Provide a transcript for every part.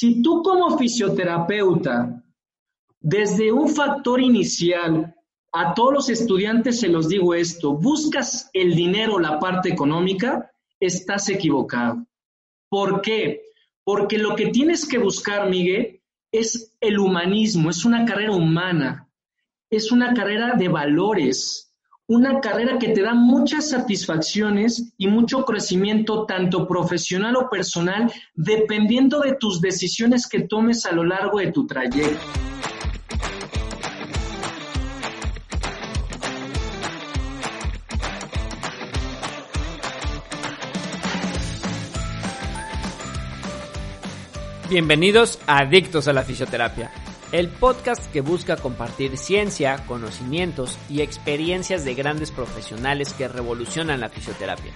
Si tú como fisioterapeuta, desde un factor inicial, a todos los estudiantes se los digo esto, buscas el dinero, la parte económica, estás equivocado. ¿Por qué? Porque lo que tienes que buscar, Miguel, es el humanismo, es una carrera humana, es una carrera de valores, una carrera que te da muchas satisfacciones y mucho crecimiento, tanto profesional o personal, dependiendo de tus decisiones que tomes a lo largo de tu trayecto. Bienvenidos a Adictos a la Fisioterapia, el podcast que busca compartir ciencia, conocimientos y experiencias de grandes profesionales que revolucionan la fisioterapia.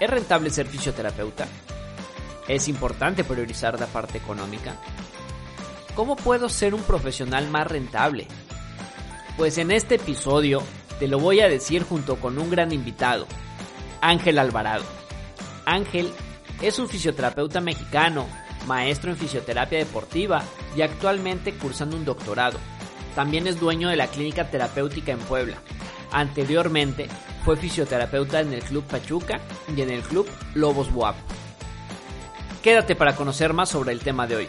¿Es rentable ser fisioterapeuta? ¿Es importante priorizar la parte económica? ¿Cómo puedo ser un profesional más rentable? Pues en este episodio te lo voy a decir junto con un gran invitado, Ángel Alvarado. Ángel es un fisioterapeuta mexicano maestro en fisioterapia deportiva y actualmente cursando un doctorado. También es dueño de la clínica terapéutica en Puebla. Anteriormente fue fisioterapeuta en el Club Pachuca y en el Club Lobos Guapo. Quédate para conocer más sobre el tema de hoy.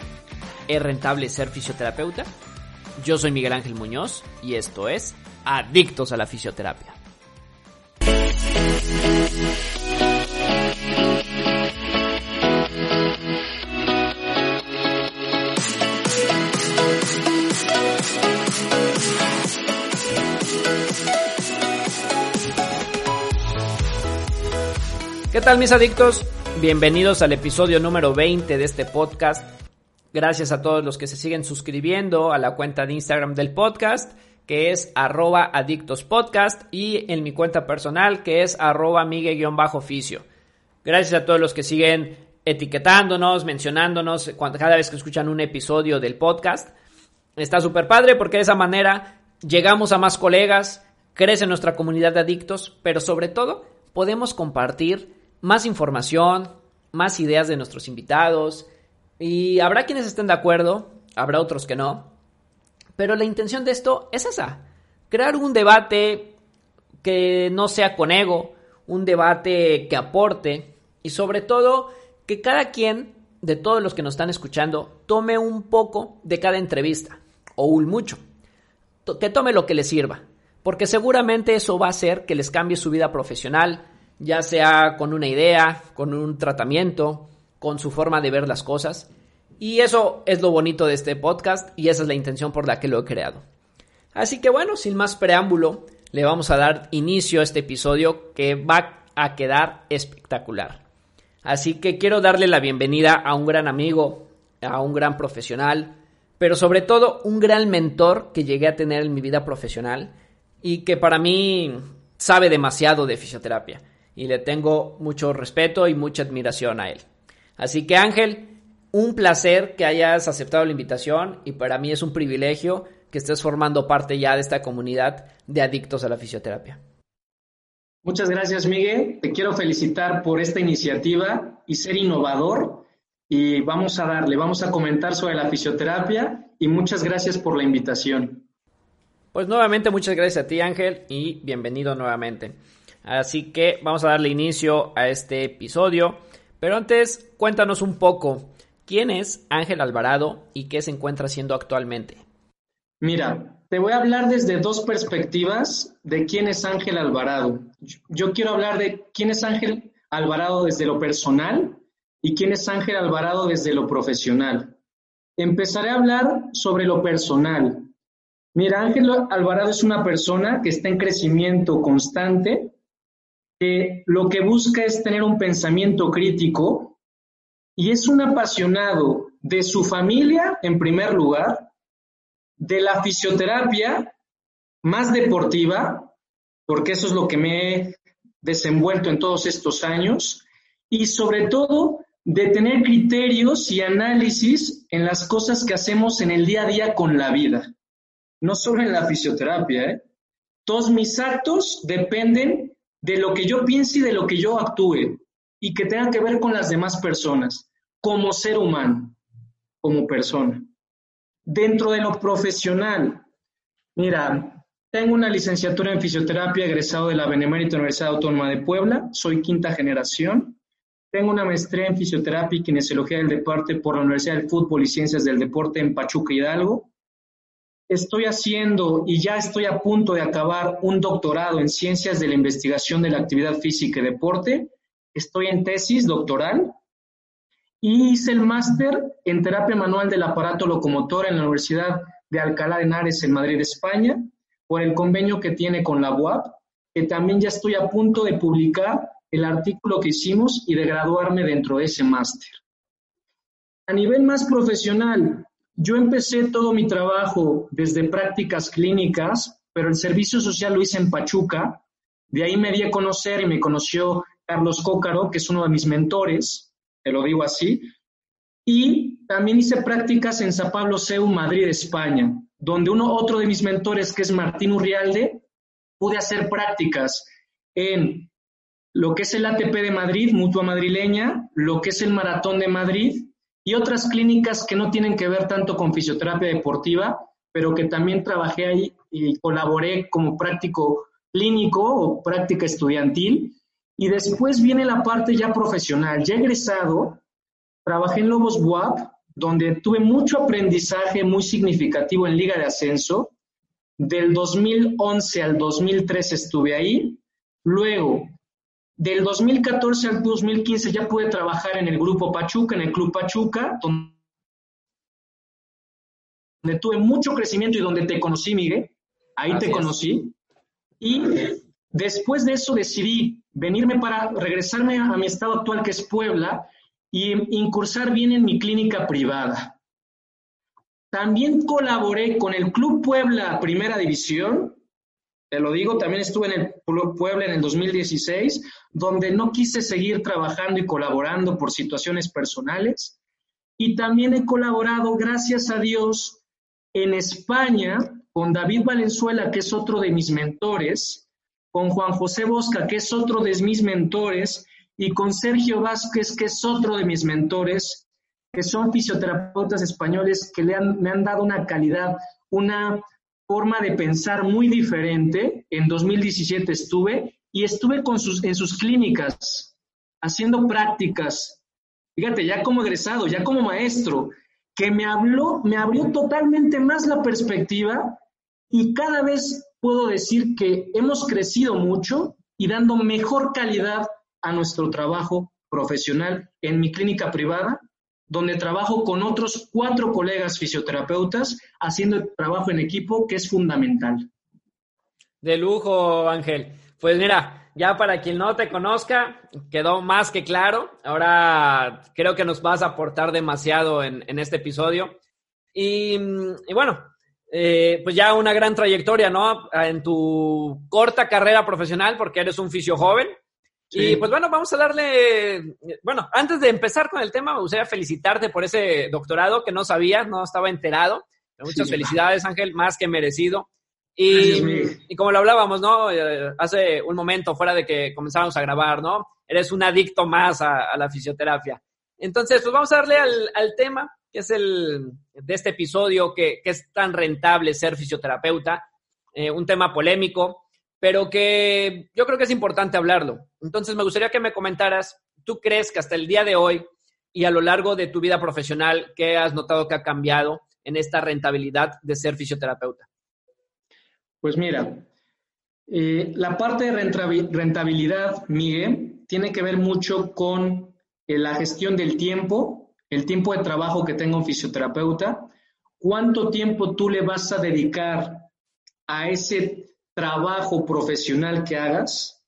¿Es rentable ser fisioterapeuta? Yo soy Miguel Ángel Muñoz y esto es Adictos a la Fisioterapia. ¿Qué tal mis adictos? Bienvenidos al episodio número 20 de este podcast. Gracias a todos los que se siguen suscribiendo a la cuenta de Instagram del podcast, que es arroba adictospodcast, y en mi cuenta personal, que es arroba migue-oficio. Gracias a todos los que siguen etiquetándonos, mencionándonos cada vez que escuchan un episodio del podcast. Está súper padre porque de esa manera llegamos a más colegas, crece nuestra comunidad de adictos, pero sobre todo podemos compartir más información, más ideas de nuestros invitados. Y habrá quienes estén de acuerdo, habrá otros que no, pero la intención de esto es esa, crear un debate que no sea con ego, un debate que aporte y sobre todo que cada quien de todos los que nos están escuchando tome un poco de cada entrevista o un mucho, que tome lo que les sirva, porque seguramente eso va a hacer que les cambie su vida profesional, ya sea con una idea, con un tratamiento, con su forma de ver las cosas. Y eso es lo bonito de este podcast y esa es la intención por la que lo he creado. Así que bueno, sin más preámbulo, le vamos a dar inicio a este episodio que va a quedar espectacular. Así que quiero darle la bienvenida a un gran amigo, a un gran profesional, pero sobre todo un gran mentor que llegué a tener en mi vida profesional y que para mí sabe demasiado de fisioterapia y le tengo mucho respeto y mucha admiración a él. Así que Ángel, un placer que hayas aceptado la invitación y para mí es un privilegio que estés formando parte ya de esta comunidad de adictos a la fisioterapia. Muchas gracias, Miguel. Te quiero felicitar por esta iniciativa y ser innovador. Y vamos a darle, vamos a comentar sobre la fisioterapia y muchas gracias por la invitación. Pues nuevamente muchas gracias a ti, Ángel, y bienvenido nuevamente. Así que vamos a darle inicio a este episodio. Pero antes, cuéntanos un poco, ¿quién es Ángel Alvarado y qué se encuentra haciendo actualmente? Mira, te voy a hablar desde dos perspectivas de quién es Ángel Alvarado. Yo quiero hablar de quién es Ángel Alvarado desde lo personal y quién es Ángel Alvarado desde lo profesional. Empezaré a hablar sobre lo personal. Mira, Ángel Alvarado es una persona que está en crecimiento constante, que lo que busca es tener un pensamiento crítico y es un apasionado de su familia, en primer lugar, de la fisioterapia más deportiva, porque eso es lo que me he desenvuelto en todos estos años, y sobre todo de tener criterios y análisis en las cosas que hacemos en el día a día con la vida. No solo en la fisioterapia, ¿eh? Todos mis actos dependen de lo que yo piense y de lo que yo actúe y que tenga que ver con las demás personas como ser humano. como persona. Dentro de lo profesional, mira, tengo una licenciatura en fisioterapia egresado de la Benemérita Universidad Autónoma de Puebla, soy quinta generación. Tengo una maestría en fisioterapia y kinesiología del deporte por la Universidad del Fútbol y Ciencias del Deporte en Pachuca Hidalgo. Estoy haciendo y ya estoy a punto de acabar un doctorado en Ciencias de la Investigación de la Actividad Física y Deporte. Estoy en tesis doctoral y hice el máster en terapia manual del aparato locomotor en la Universidad de Alcalá de Henares en Madrid, España, por el convenio que tiene con la UAP, que también ya estoy a punto de publicar el artículo que hicimos y de graduarme dentro de ese máster. A nivel más profesional, yo empecé todo mi trabajo desde prácticas clínicas, pero el servicio social lo hice en Pachuca. De ahí me di a conocer y me conoció Carlos Cócaro, que es uno de mis mentores, te lo digo así. Y también hice prácticas en San Pablo Seu, Madrid, España, donde uno, otro de mis mentores, que es Martín Urrialde, pude hacer prácticas en lo que es el ATP de Madrid, Mutua Madrileña, lo que es el Maratón de Madrid y otras clínicas que no tienen que ver tanto con fisioterapia deportiva, pero que también trabajé ahí y colaboré como práctico clínico o práctica estudiantil y después viene la parte ya profesional. Ya egresado, trabajé en Lobos WAP, donde tuve mucho aprendizaje muy significativo en Liga de Ascenso. Del 2011 al 2013 estuve ahí. Luego, del 2014 al 2015 ya pude trabajar en el Grupo Pachuca, en el Club Pachuca, donde tuve mucho crecimiento y donde te conocí, Miguel. Ahí te conocí. Y después de eso decidí venirme para regresarme a mi estado actual, que es Puebla, y incursar bien en mi clínica privada. También colaboré con el Club Puebla Primera División, te lo digo, también estuve en el Puebla en el 2016, donde no quise seguir trabajando y colaborando por situaciones personales. Y también he colaborado, gracias a Dios, en España con David Valenzuela, que es otro de mis mentores, con Juan José Bosca, que es otro de mis mentores, y con Sergio Vázquez, que es otro de mis mentores, que son fisioterapeutas españoles que me han dado una calidad, una forma de pensar muy diferente. En 2017 estuve y estuve con sus, en sus clínicas haciendo prácticas. Fíjate, ya como egresado, ya como maestro, que me habló, me abrió totalmente más la perspectiva y cada vez puedo decir que hemos crecido mucho y dando mejor calidad a nuestro trabajo profesional en mi clínica privada, donde trabajo con otros cuatro colegas fisioterapeutas haciendo el trabajo en equipo que es fundamental. De lujo, Ángel. Pues mira, ya para quien no te conozca, quedó más que claro. Ahora creo que nos vas a aportar demasiado en, este episodio. y bueno, eh, pues ya una gran trayectoria, ¿no? En tu corta carrera profesional, porque eres un fisio joven. Y pues bueno, vamos a darle, bueno, antes de empezar con el tema, me gustaría felicitarte por ese doctorado que no sabías, no estaba enterado. Muchas felicidades, Ángel, más que merecido. Y, y, como lo hablábamos, ¿no? Eh, hace un momento, fuera de que comenzáramos a grabar, ¿no? Eres un adicto más a, la fisioterapia. Entonces, pues vamos a darle al, al tema que es el de este episodio, que, es tan rentable ser fisioterapeuta, eh, un tema polémico, pero que yo creo que es importante hablarlo. Entonces, me gustaría que me comentaras, ¿tú crees que hasta el día de hoy y a lo largo de tu vida profesional, qué has notado que ha cambiado en esta rentabilidad de ser fisioterapeuta? Pues mira, eh, la parte de rentabilidad, Miguel, tiene que ver mucho con eh, la gestión del tiempo el tiempo de trabajo que tenga un fisioterapeuta, cuánto tiempo tú le vas a dedicar a ese trabajo profesional que hagas,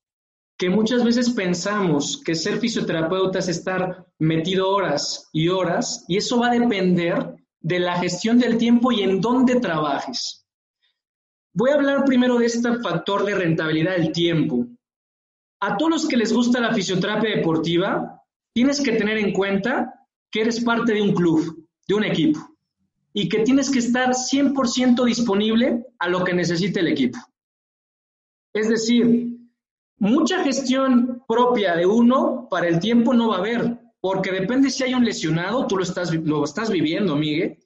que muchas veces pensamos que ser fisioterapeuta es estar metido horas y horas, y eso va a depender de la gestión del tiempo y en dónde trabajes. Voy a hablar primero de este factor de rentabilidad del tiempo. A todos los que les gusta la fisioterapia deportiva, tienes que tener en cuenta que eres parte de un club, de un equipo, y que tienes que estar 100% disponible a lo que necesite el equipo. Es decir, mucha gestión propia de uno para el tiempo no va a haber, porque depende si hay un lesionado, tú lo estás, lo estás viviendo, Miguel.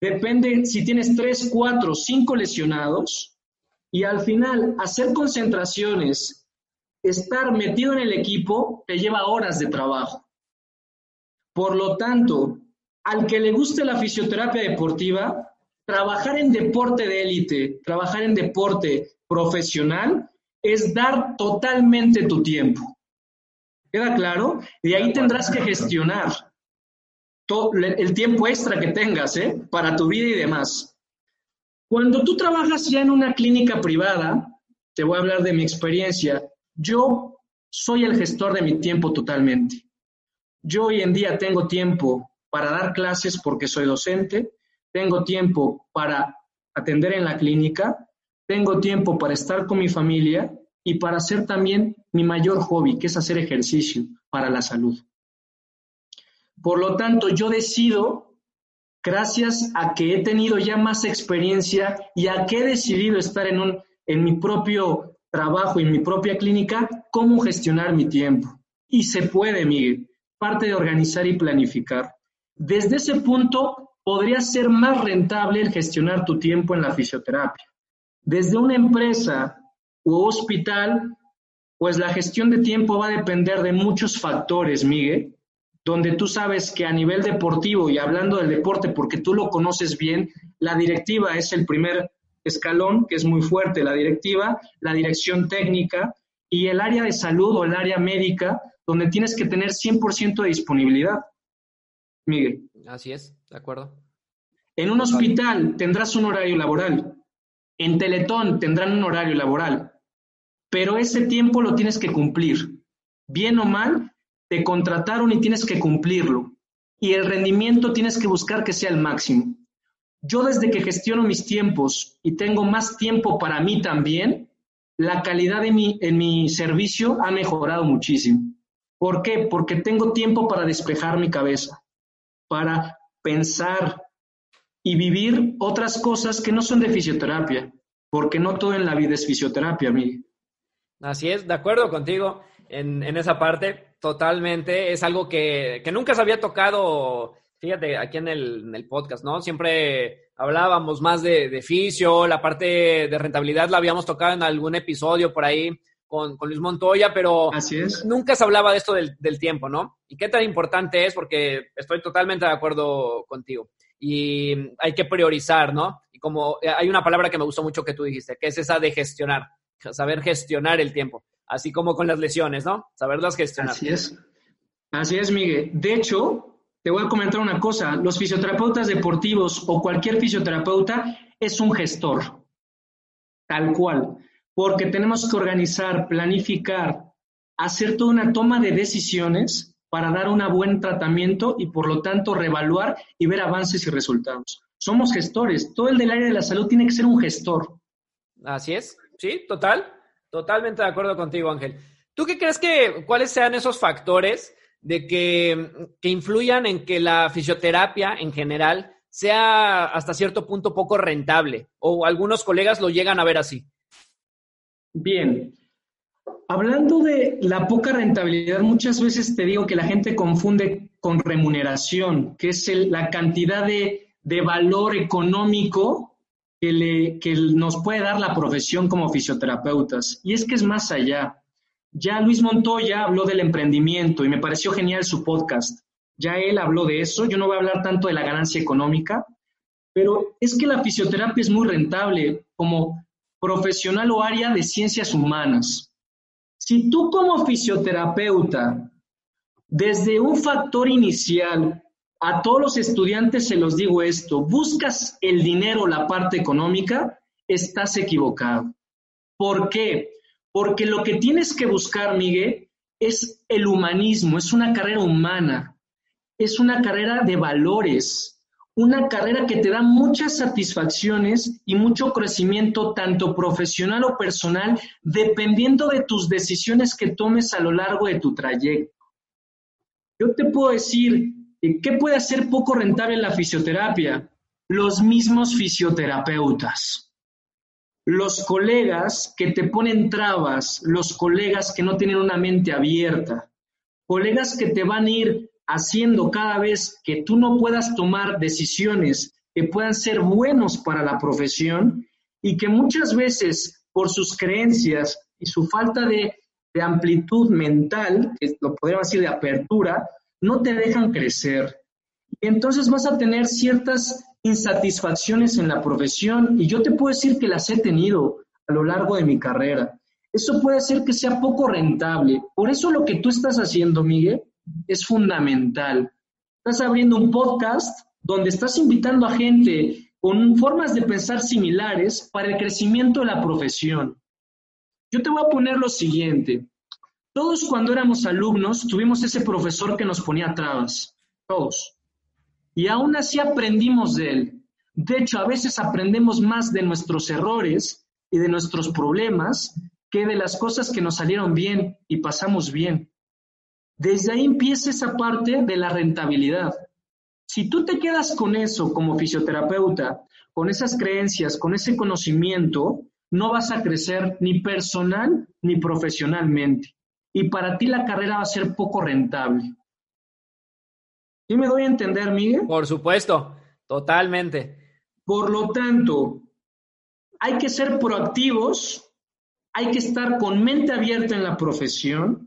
Depende si tienes tres, cuatro, cinco lesionados. Y al final, hacer concentraciones, estar metido en el equipo, te lleva horas de trabajo. Por lo tanto, al que le guste la fisioterapia deportiva, trabajar en deporte de élite, trabajar en deporte profesional, es dar totalmente tu tiempo. ¿Queda claro? Y ahí tendrás que gestionar todo el tiempo extra que tengas ¿eh? para tu vida y demás. Cuando tú trabajas ya en una clínica privada, te voy a hablar de mi experiencia, yo soy el gestor de mi tiempo totalmente. Yo hoy en día tengo tiempo para dar clases porque soy docente, tengo tiempo para atender en la clínica, tengo tiempo para estar con mi familia y para hacer también mi mayor hobby, que es hacer ejercicio para la salud. Por lo tanto, yo decido, gracias a que he tenido ya más experiencia y a que he decidido estar en, mi propio trabajo, en mi propia clínica, cómo gestionar mi tiempo. Y se puede, Miguel, parte de organizar y planificar. Desde ese punto, podría ser más rentable el gestionar tu tiempo en la fisioterapia. Desde una empresa u hospital, pues la gestión de tiempo va a depender de muchos factores, Miguel, donde tú sabes que a nivel deportivo, y hablando del deporte porque tú lo conoces bien, la directiva es el primer escalón, que es muy fuerte, la directiva, la dirección técnica y el área de salud o el área médica, donde tienes que tener 100% de disponibilidad. Miguel. Así es, de acuerdo. En un hospital tendrás un horario laboral. En Teletón tendrán un horario laboral pero ese tiempo lo tienes que cumplir. Bien o mal, te contrataron y tienes que cumplirlo. Y el rendimiento tienes que buscar que sea el máximo. Yo desde que gestiono mis tiempos y tengo más tiempo para mí también, la calidad de mi, en mi servicio ha mejorado muchísimo. ¿Por qué? Porque tengo tiempo para despejar mi cabeza, para pensar y vivir otras cosas que no son de fisioterapia, porque no todo en la vida es fisioterapia, Miguel. Así es, de acuerdo contigo en, esa parte, totalmente. Es algo que, nunca se había tocado, fíjate, aquí en el, podcast, ¿no? Siempre hablábamos más de, de fisio, la parte de rentabilidad la habíamos tocado en algún episodio por ahí con, Luis Montoya, pero nunca se hablaba de esto del, del, tiempo, ¿no? Y qué tan importante es, porque estoy totalmente de acuerdo contigo. Y hay que priorizar, ¿no? Y como hay una palabra que me gustó mucho que tú dijiste, que es esa de gestionar saber gestionar el tiempo, así como con las lesiones, ¿no? Saberlas gestionar. Así es. Así es, Miguel. De hecho, te voy a comentar una cosa, los fisioterapeutas deportivos o cualquier fisioterapeuta es un gestor, tal cual, porque tenemos que organizar, planificar, hacer toda una toma de decisiones para dar un buen tratamiento y por lo tanto reevaluar y ver avances y resultados. Somos gestores, todo el del área de la salud tiene que ser un gestor. Así es. Sí, total, totalmente de acuerdo contigo, Ángel. ¿Tú qué crees que, cuáles sean esos factores de que, que influyan en que la fisioterapia en general sea hasta cierto punto poco rentable? O algunos colegas lo llegan a ver así. Bien. Hablando de la poca rentabilidad, muchas veces te digo que la gente confunde con remuneración, que es la cantidad de, de valor económico que, nos puede dar la profesión como fisioterapeutas. Y es que es más allá. Ya Luis Montoya habló del emprendimiento y me pareció genial su podcast. Ya él habló de eso. Yo no voy a hablar tanto de la ganancia económica, pero es que la fisioterapia es muy rentable como profesional o área de ciencias humanas. Si tú como fisioterapeuta, desde un factor inicial, a todos los estudiantes se los digo esto, buscas el dinero, la parte económica, estás equivocado. ¿Por qué? Porque lo que tienes que buscar, Miguel, es el humanismo, es una carrera humana, es una carrera de valores, una carrera que te da muchas satisfacciones y mucho crecimiento, tanto profesional o personal, dependiendo de tus decisiones que tomes a lo largo de tu trayecto. Yo te puedo decir, ¿Qué puede ser poco rentable en la fisioterapia? Los mismos fisioterapeutas. Los colegas que te ponen trabas, los colegas que no tienen una mente abierta, colegas que te van a ir haciendo cada vez que tú no puedas tomar decisiones que puedan ser buenos para la profesión y que muchas veces por sus creencias y su falta de, de amplitud mental, que lo podríamos decir de apertura, no te dejan crecer. Y entonces vas a tener ciertas insatisfacciones en la profesión y yo te puedo decir que las he tenido a lo largo de mi carrera. Eso puede ser que sea poco rentable. Por eso lo que tú estás haciendo, Miguel, es fundamental. Estás abriendo un podcast donde estás invitando a gente con formas de pensar similares para el crecimiento de la profesión. Yo te voy a poner lo siguiente. Todos cuando éramos alumnos tuvimos ese profesor que nos ponía trabas, todos. Y aún así aprendimos de él. De hecho, a veces aprendemos más de nuestros errores y de nuestros problemas que de las cosas que nos salieron bien y pasamos bien. Desde ahí empieza esa parte de la rentabilidad. Si tú te quedas con eso como fisioterapeuta, con esas creencias, con ese conocimiento, no vas a crecer ni personal ni profesionalmente. Y para ti la carrera va a ser poco rentable. ¿Sí me doy a entender, Miguel? Por supuesto, totalmente. Por lo tanto, hay que ser proactivos, hay que estar con mente abierta en la profesión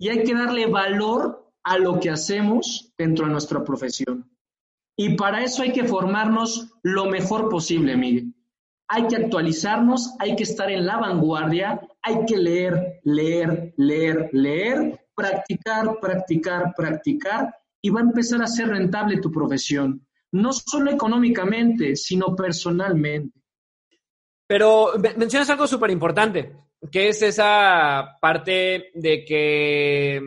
y hay que darle valor a lo que hacemos dentro de nuestra profesión. Y para eso hay que formarnos lo mejor posible, Miguel. Hay que actualizarnos, hay que estar en la vanguardia, hay que leer, leer, leer, leer, practicar, practicar, practicar y va a empezar a ser rentable tu profesión, no solo económicamente, sino personalmente. Pero mencionas algo súper importante que es esa parte de que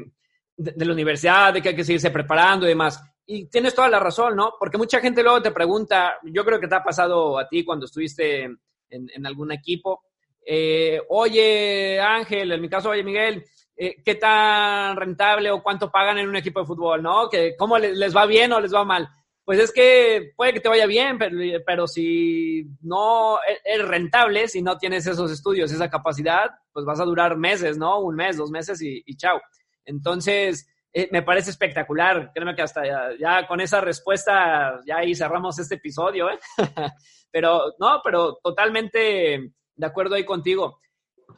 de, la universidad, de que hay que seguirse preparando y demás. Y tienes toda la razón, ¿no? Porque mucha gente luego te pregunta, yo creo que te ha pasado a ti cuando estuviste en, algún equipo, eh, oye Ángel, en mi caso, oye Miguel, eh, ¿qué tan rentable o cuánto pagan en un equipo de fútbol, ¿no? Que, ¿Cómo les va bien o les va mal? Pues es que puede que te vaya bien, pero, si no e-, es rentable, si no tienes esos estudios, esa capacidad, pues vas a durar meses, ¿no? Un mes, dos meses y, chao. Entonces, eh, me parece espectacular. Créeme que hasta ya, con esa respuesta, ya ahí cerramos este episodio, ¿eh? pero, no, pero totalmente de acuerdo ahí contigo.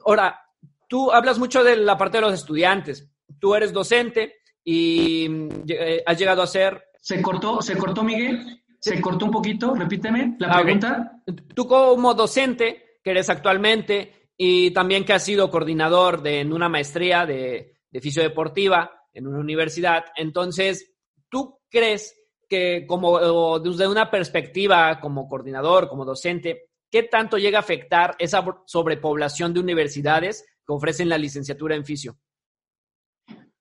Ahora, tú hablas mucho de la parte de los estudiantes. Tú eres docente y eh, has llegado a ser se cortó, se cortó, Miguel. Se cortó un poquito. Repíteme la pregunta. Tú como docente, que eres actualmente, y también que has sido coordinador de, en una maestría de, de fisiodeportiva en una universidad, entonces, ¿tú crees que como desde una perspectiva como coordinador, como docente, qué tanto llega a afectar esa sobrepoblación de universidades que ofrecen la licenciatura en fisio?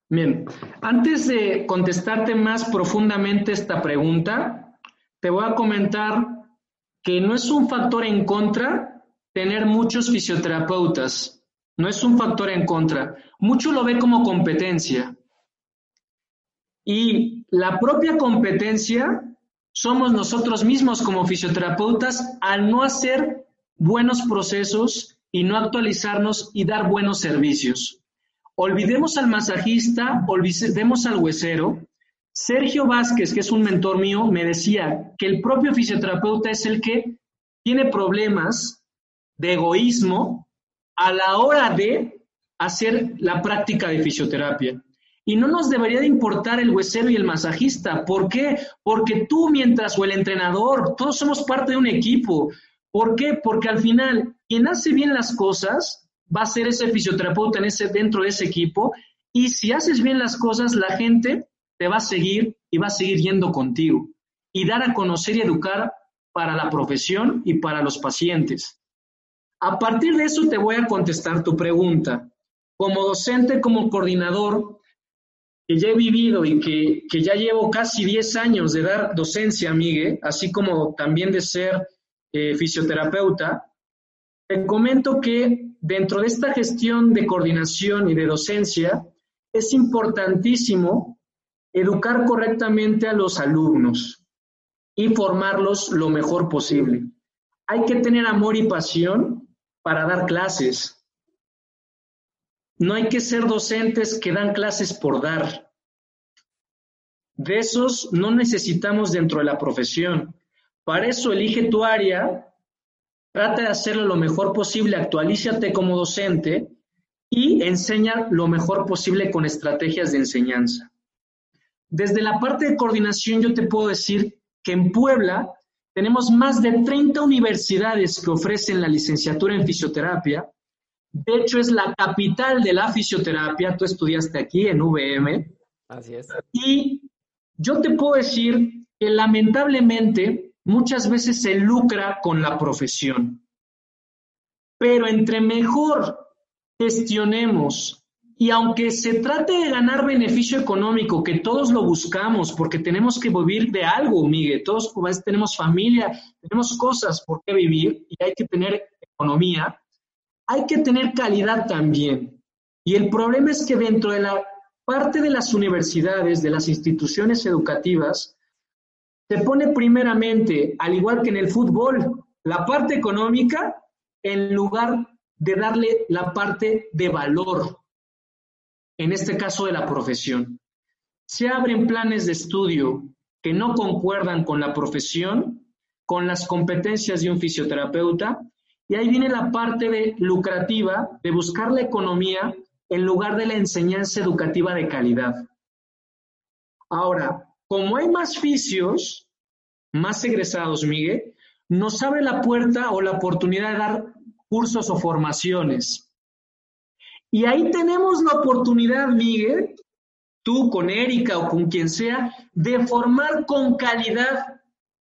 Bien, antes de contestarte más profundamente esta pregunta, te voy a comentar que no es un factor en contra tener muchos fisioterapeutas, no es un factor en contra, mucho lo ve como competencia. Y la propia competencia somos nosotros mismos como fisioterapeutas al no hacer buenos procesos y no actualizarnos y dar buenos servicios. Olvidemos al masajista, olvidemos al huesero. Sergio Vázquez, que es un mentor mío, me decía que el propio fisioterapeuta es el que tiene problemas de egoísmo a la hora de hacer la práctica de fisioterapia. Y no nos debería de importar el huesero y el masajista. ¿Por qué? Porque tú mientras o el entrenador, todos somos parte de un equipo. ¿Por qué? Porque al final, quien hace bien las cosas va a ser ese fisioterapeuta en ese, dentro de ese equipo. Y si haces bien las cosas, la gente te va a seguir y va a seguir yendo contigo. Y dar a conocer y educar para la profesión y para los pacientes. A partir de eso te voy a contestar tu pregunta. Como docente, como coordinador, que ya he vivido y que, que ya llevo casi 10 años de dar docencia, Miguel, así como también de ser eh, fisioterapeuta, te comento que dentro de esta gestión de coordinación y de docencia es importantísimo educar correctamente a los alumnos y formarlos lo mejor posible. Hay que tener amor y pasión para dar clases. No hay que ser docentes que dan clases por dar. De esos no necesitamos dentro de la profesión. Para eso elige tu área, trata de hacerlo lo mejor posible, actualízate como docente y enseña lo mejor posible con estrategias de enseñanza. Desde la parte de coordinación yo te puedo decir que en Puebla tenemos más de 30 universidades que ofrecen la licenciatura en fisioterapia. De hecho, es la capital de la fisioterapia. Tú estudiaste aquí en VM. Así es. Y yo te puedo decir que lamentablemente muchas veces se lucra con la profesión. Pero entre mejor gestionemos y aunque se trate de ganar beneficio económico, que todos lo buscamos porque tenemos que vivir de algo, Miguel, todos tenemos familia, tenemos cosas por qué vivir y hay que tener economía, hay que tener calidad también. Y el problema es que dentro de la parte de las universidades, de las instituciones educativas, se pone primeramente, al igual que en el fútbol, la parte económica en lugar de darle la parte de valor, en este caso de la profesión. Se abren planes de estudio que no concuerdan con la profesión, con las competencias de un fisioterapeuta, y ahí viene la parte de lucrativa de buscar la economía en lugar de la enseñanza educativa de calidad. Ahora, como hay más fisios, más egresados, Miguel, nos abre la puerta o la oportunidad de dar cursos o formaciones. Y ahí tenemos la oportunidad, Miguel, tú con Erika o con quien sea, de formar con calidad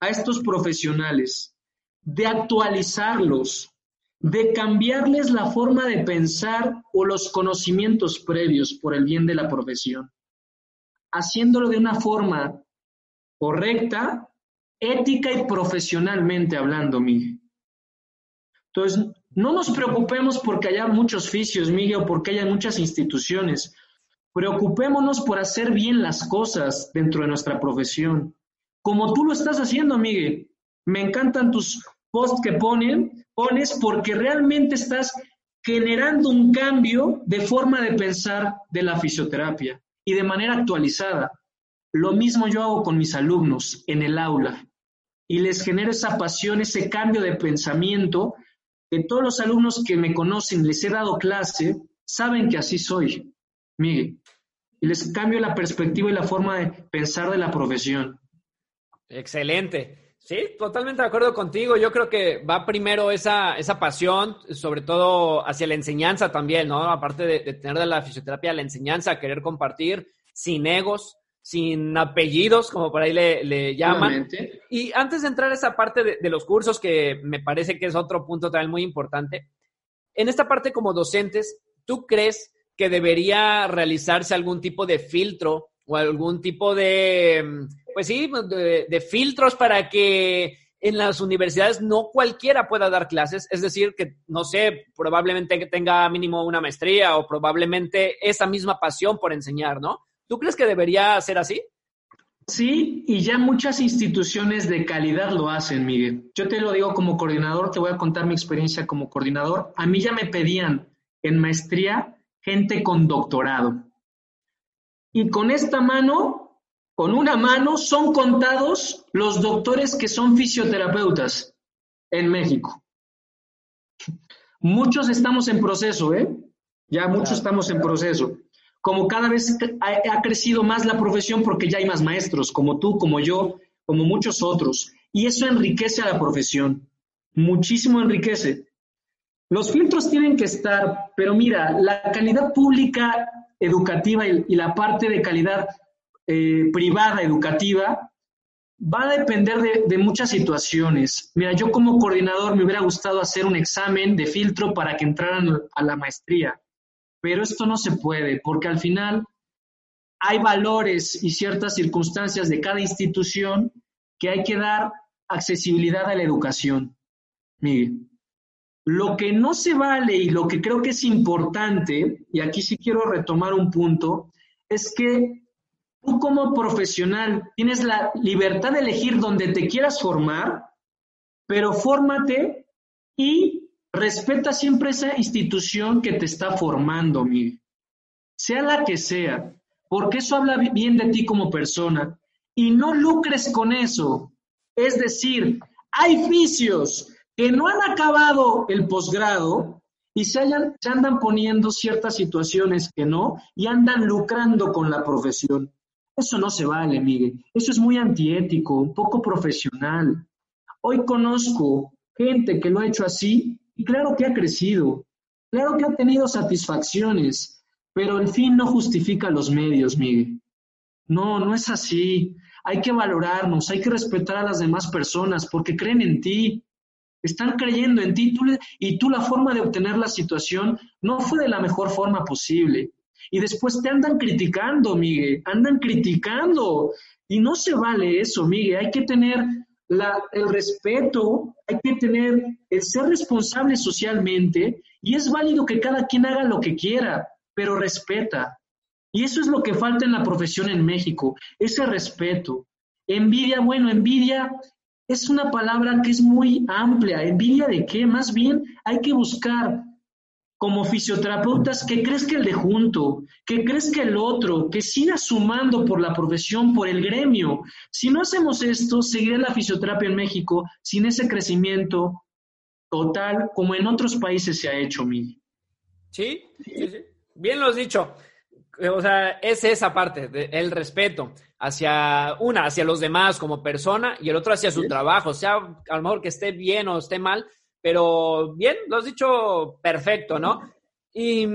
a estos profesionales, de actualizarlos, de cambiarles la forma de pensar o los conocimientos previos por el bien de la profesión, haciéndolo de una forma correcta, ética y profesionalmente hablando, Miguel. Entonces, no nos preocupemos porque haya muchos fisios, Miguel, o porque haya muchas instituciones. Preocupémonos por hacer bien las cosas dentro de nuestra profesión, como tú lo estás haciendo, Miguel. Me encantan tus posts que pones porque realmente estás generando un cambio de forma de pensar de la fisioterapia y de manera actualizada. Lo mismo yo hago con mis alumnos en el aula y les genero esa pasión, ese cambio de pensamiento que todos los alumnos que me conocen, les he dado clase, saben que así soy, Miguel. Y les cambio la perspectiva y la forma de pensar de la profesión. Excelente. Sí, totalmente de acuerdo contigo. Yo creo que va primero esa, esa pasión, sobre todo hacia la enseñanza también, ¿no? Aparte de, de tener de la fisioterapia la enseñanza, querer compartir sin egos, sin apellidos, como por ahí le, llaman. Y antes de entrar a esa parte de, los cursos, que me parece que es otro punto también muy importante, en esta parte como docentes, ¿tú crees que debería realizarse algún tipo de filtro o algún tipo de, pues sí, de, filtros para que en las universidades no cualquiera pueda dar clases, es decir, que no sé, probablemente que tenga mínimo una maestría o probablemente esa misma pasión por enseñar, ¿no? ¿Tú crees que debería ser así? Sí, y ya muchas instituciones de calidad lo hacen, Miguel. Yo te lo digo como coordinador, te voy a contar mi experiencia como coordinador. A mí ya me pedían en maestría gente con doctorado. Y con esta mano, con una mano, son contados los doctores que son fisioterapeutas en México. Muchos estamos en proceso, ¿eh? Ya muchos estamos en proceso como cada vez ha, crecido más la profesión porque ya hay más maestros, como tú, como yo, como muchos otros. Y eso enriquece a la profesión, muchísimo enriquece. Los filtros tienen que estar, pero mira, la calidad pública educativa y, la parte de calidad eh, privada educativa va a depender de, de, muchas situaciones. Mira, yo como coordinador me hubiera gustado hacer un examen de filtro para que entraran a la maestría. Pero esto no se puede porque al final hay valores y ciertas circunstancias de cada institución que hay que dar accesibilidad a la educación. Mire, lo que no se vale y lo que creo que es importante, y aquí sí quiero retomar un punto, es que tú como profesional tienes la libertad de elegir donde te quieras formar, pero fórmate y Respeta siempre esa institución que te está formando, Miguel. Sea la que sea. porque eso habla bien de ti como persona. Y no lucres con eso. Es decir, hay vicios que no han acabado el posgrado y se, se andan poniendo ciertas situaciones que no y andan lucrando con la profesión. Eso no se vale, Miguel. Eso es muy antiético, un poco profesional. Hoy conozco gente que lo ha hecho así y claro que ha crecido, claro que ha tenido satisfacciones, pero el fin no justifica los medios, Miguel. No, no es así. Hay que valorarnos, hay que respetar a las demás personas porque creen en ti, están creyendo en ti y tú la forma de obtener la situación no fue de la mejor forma posible. Y después te andan criticando, Miguel, andan criticando. Y no se vale eso, Miguel. Hay que tener el respeto, hay que tener el ser responsable socialmente y es válido que cada quien haga lo que quiera, pero respeta. Y eso es lo que falta en la profesión en México, ese respeto. Envidia, bueno, envidia es una palabra que es muy amplia. ¿Envidia de qué? Más bien hay que buscar como fisioterapeutas que crezca el de junto, que crezca el otro, que siga sumando por la profesión, por el gremio. Si no hacemos esto, seguirá la fisioterapia en México sin ese crecimiento total como en otros países se ha hecho, Miguel. Sí, sí, sí. bien lo has dicho. O sea, es esa parte, el respeto hacia una, hacia los demás como persona y el otro hacia su trabajo, o sea, a lo mejor que esté bien o esté mal, pero bien, lo has dicho perfecto, ¿no? Y,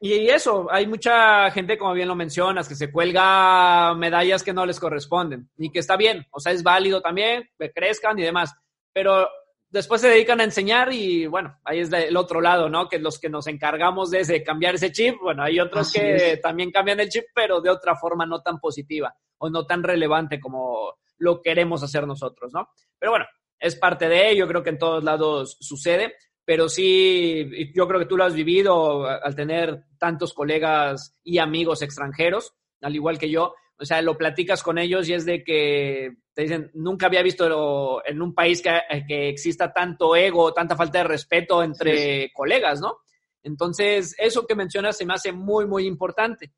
y, eso, hay mucha gente, como bien lo mencionas, que se cuelga medallas que no les corresponden y que está bien, o sea, es válido también, que crezcan y demás, pero después se dedican a enseñar y bueno, ahí es el otro lado, ¿no? Que los que nos encargamos de, cambiar ese chip, bueno, hay otros que también cambian el chip, pero de otra forma no tan positiva o no tan relevante como lo queremos hacer nosotros, ¿no? Pero bueno, es parte de ello, creo que en todos lados sucede, pero sí, yo creo que tú lo has vivido al tener tantos colegas y amigos extranjeros, al igual que yo, o sea, lo platicas con ellos y es de que te dicen, nunca había visto en un país que, que exista tanto ego, tanta falta de respeto entre colegas, ¿no? Entonces, eso que mencionas se me hace muy, muy importante.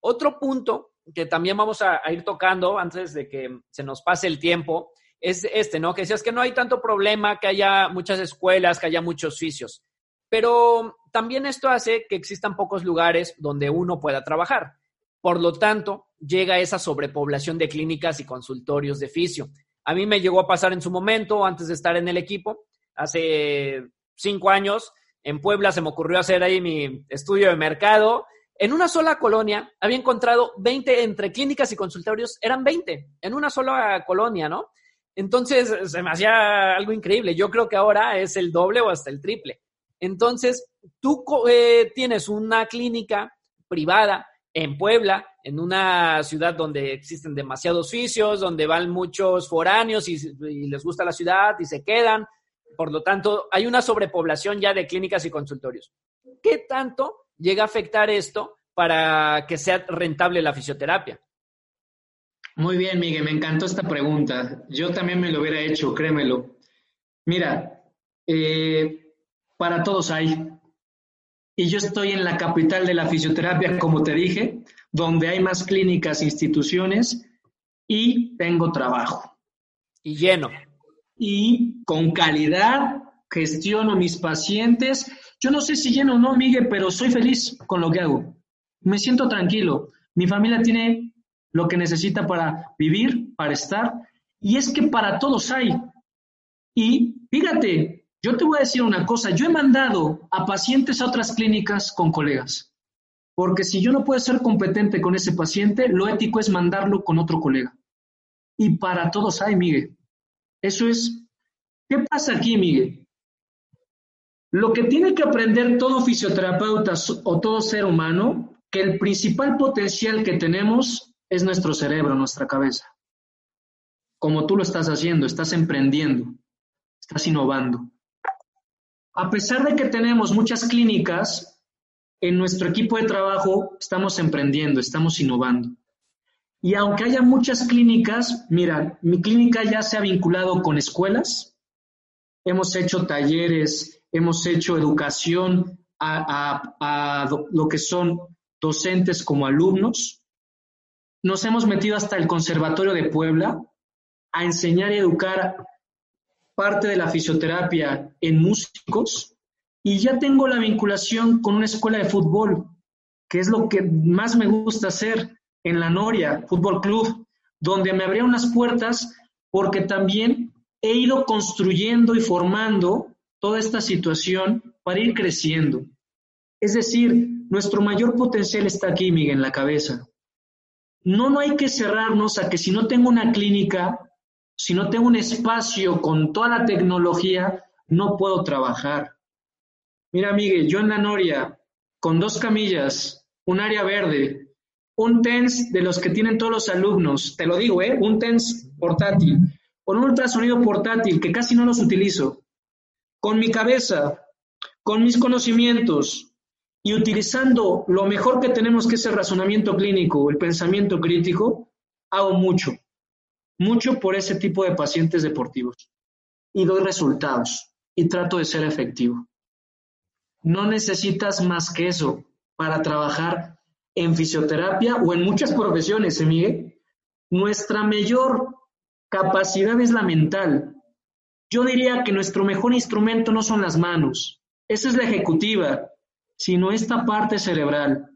Otro punto que también vamos a, a ir tocando antes de que se nos pase el tiempo es este, ¿no? Que decías que no hay tanto problema, que haya muchas escuelas, que haya muchos oficios. Pero también esto hace que existan pocos lugares donde uno pueda trabajar. Por lo tanto, llega esa sobrepoblación de clínicas y consultorios de fisio. A mí me llegó a pasar en su momento, antes de estar en el equipo, hace cinco años, en Puebla se me ocurrió hacer ahí mi estudio de mercado. En una sola colonia había encontrado 20 entre clínicas y consultorios, eran 20 en una sola colonia, ¿no? Entonces se me hacía algo increíble. Yo creo que ahora es el doble o hasta el triple. Entonces, tú eh, tienes una clínica privada en Puebla, en una ciudad donde existen demasiados oficios, donde van muchos foráneos y, les gusta la ciudad y se quedan. Por lo tanto, hay una sobrepoblación ya de clínicas y consultorios. ¿Qué tanto llega a afectar esto para que sea rentable la fisioterapia? Muy bien, Miguel, me encantó esta pregunta. Yo también me lo hubiera hecho, créemelo. Mira, eh, para todos hay. Y yo estoy en la capital de la fisioterapia, como te dije, donde hay más clínicas, instituciones y tengo trabajo. Y lleno. Y con calidad gestiono mis pacientes. Yo no sé si lleno o no, Miguel, pero soy feliz con lo que hago. Me siento tranquilo. Mi familia tiene lo que necesita para vivir, para estar. Y es que para todos hay. Y fíjate, yo te voy a decir una cosa, yo he mandado a pacientes a otras clínicas con colegas, porque si yo no puedo ser competente con ese paciente, lo ético es mandarlo con otro colega. Y para todos hay, Miguel. Eso es, ¿qué pasa aquí, Miguel? Lo que tiene que aprender todo fisioterapeuta o todo ser humano, que el principal potencial que tenemos es nuestro cerebro, nuestra cabeza. Como tú lo estás haciendo, estás emprendiendo, estás innovando. A pesar de que tenemos muchas clínicas, en nuestro equipo de trabajo estamos emprendiendo, estamos innovando. Y aunque haya muchas clínicas, mira, mi clínica ya se ha vinculado con escuelas, hemos hecho talleres, hemos hecho educación a, a lo que son docentes como alumnos, nos hemos metido hasta el Conservatorio de Puebla a enseñar y educar parte de la fisioterapia en músicos y ya tengo la vinculación con una escuela de fútbol, que es lo que más me gusta hacer en la Noria Fútbol Club, donde me abría unas puertas porque también he ido construyendo y formando toda esta situación para ir creciendo. Es decir, nuestro mayor potencial está aquí, Miguel, en la cabeza. No, no hay que cerrarnos a que si no tengo una clínica, si no tengo un espacio con toda la tecnología, no puedo trabajar. Mira, Miguel, yo en la Noria, con dos camillas, un área verde, un TENS de los que tienen todos los alumnos, te lo digo, ¿eh? un TENS portátil, con un ultrasonido portátil que casi no los utilizo, con mi cabeza, con mis conocimientos y utilizando lo mejor que tenemos que es el razonamiento clínico, el pensamiento crítico, hago mucho, mucho por ese tipo de pacientes deportivos y doy resultados y trato de ser efectivo. No necesitas más que eso para trabajar en fisioterapia o en muchas profesiones, ¿eh? Nuestra mayor capacidad es la mental. Yo diría que nuestro mejor instrumento no son las manos, esa es la ejecutiva, sino esta parte cerebral.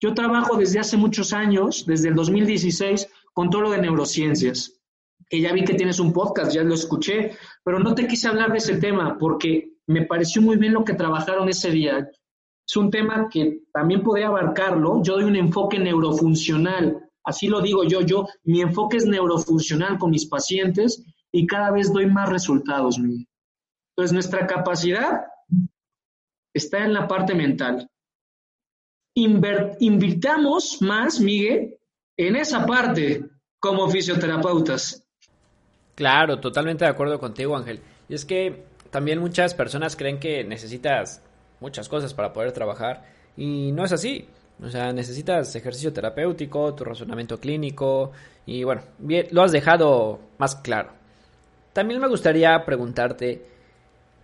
Yo trabajo desde hace muchos años, desde el 2016, con todo lo de neurociencias, que ya vi que tienes un podcast, ya lo escuché, pero no te quise hablar de ese tema porque me pareció muy bien lo que trabajaron ese día. Es un tema que también podría abarcarlo. Yo doy un enfoque neurofuncional, así lo digo yo, yo, mi enfoque es neurofuncional con mis pacientes y cada vez doy más resultados. Entonces, nuestra capacidad está en la parte mental. invirtamos más, Miguel, en esa parte como fisioterapeutas. Claro, totalmente de acuerdo contigo, Ángel. Y es que también muchas personas creen que necesitas muchas cosas para poder trabajar y no es así. O sea, necesitas ejercicio terapéutico, tu razonamiento clínico y bueno, bien, lo has dejado más claro. También me gustaría preguntarte,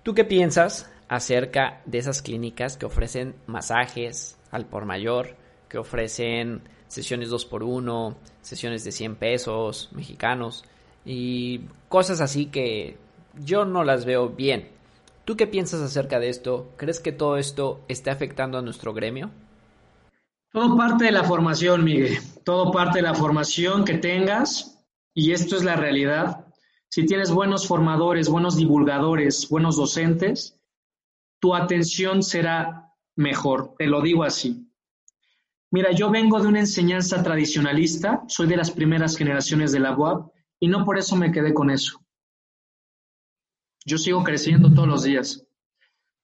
¿tú qué piensas acerca de esas clínicas que ofrecen masajes al por mayor, que ofrecen sesiones 2 por 1 sesiones de 100 pesos mexicanos y cosas así que yo no las veo bien. ¿Tú qué piensas acerca de esto? ¿Crees que todo esto está afectando a nuestro gremio? Todo parte de la formación, Miguel. Todo parte de la formación que tengas y esto es la realidad. Si tienes buenos formadores, buenos divulgadores, buenos docentes, tu atención será mejor, te lo digo así. Mira, yo vengo de una enseñanza tradicionalista, soy de las primeras generaciones de la UAP y no por eso me quedé con eso. Yo sigo creciendo todos los días.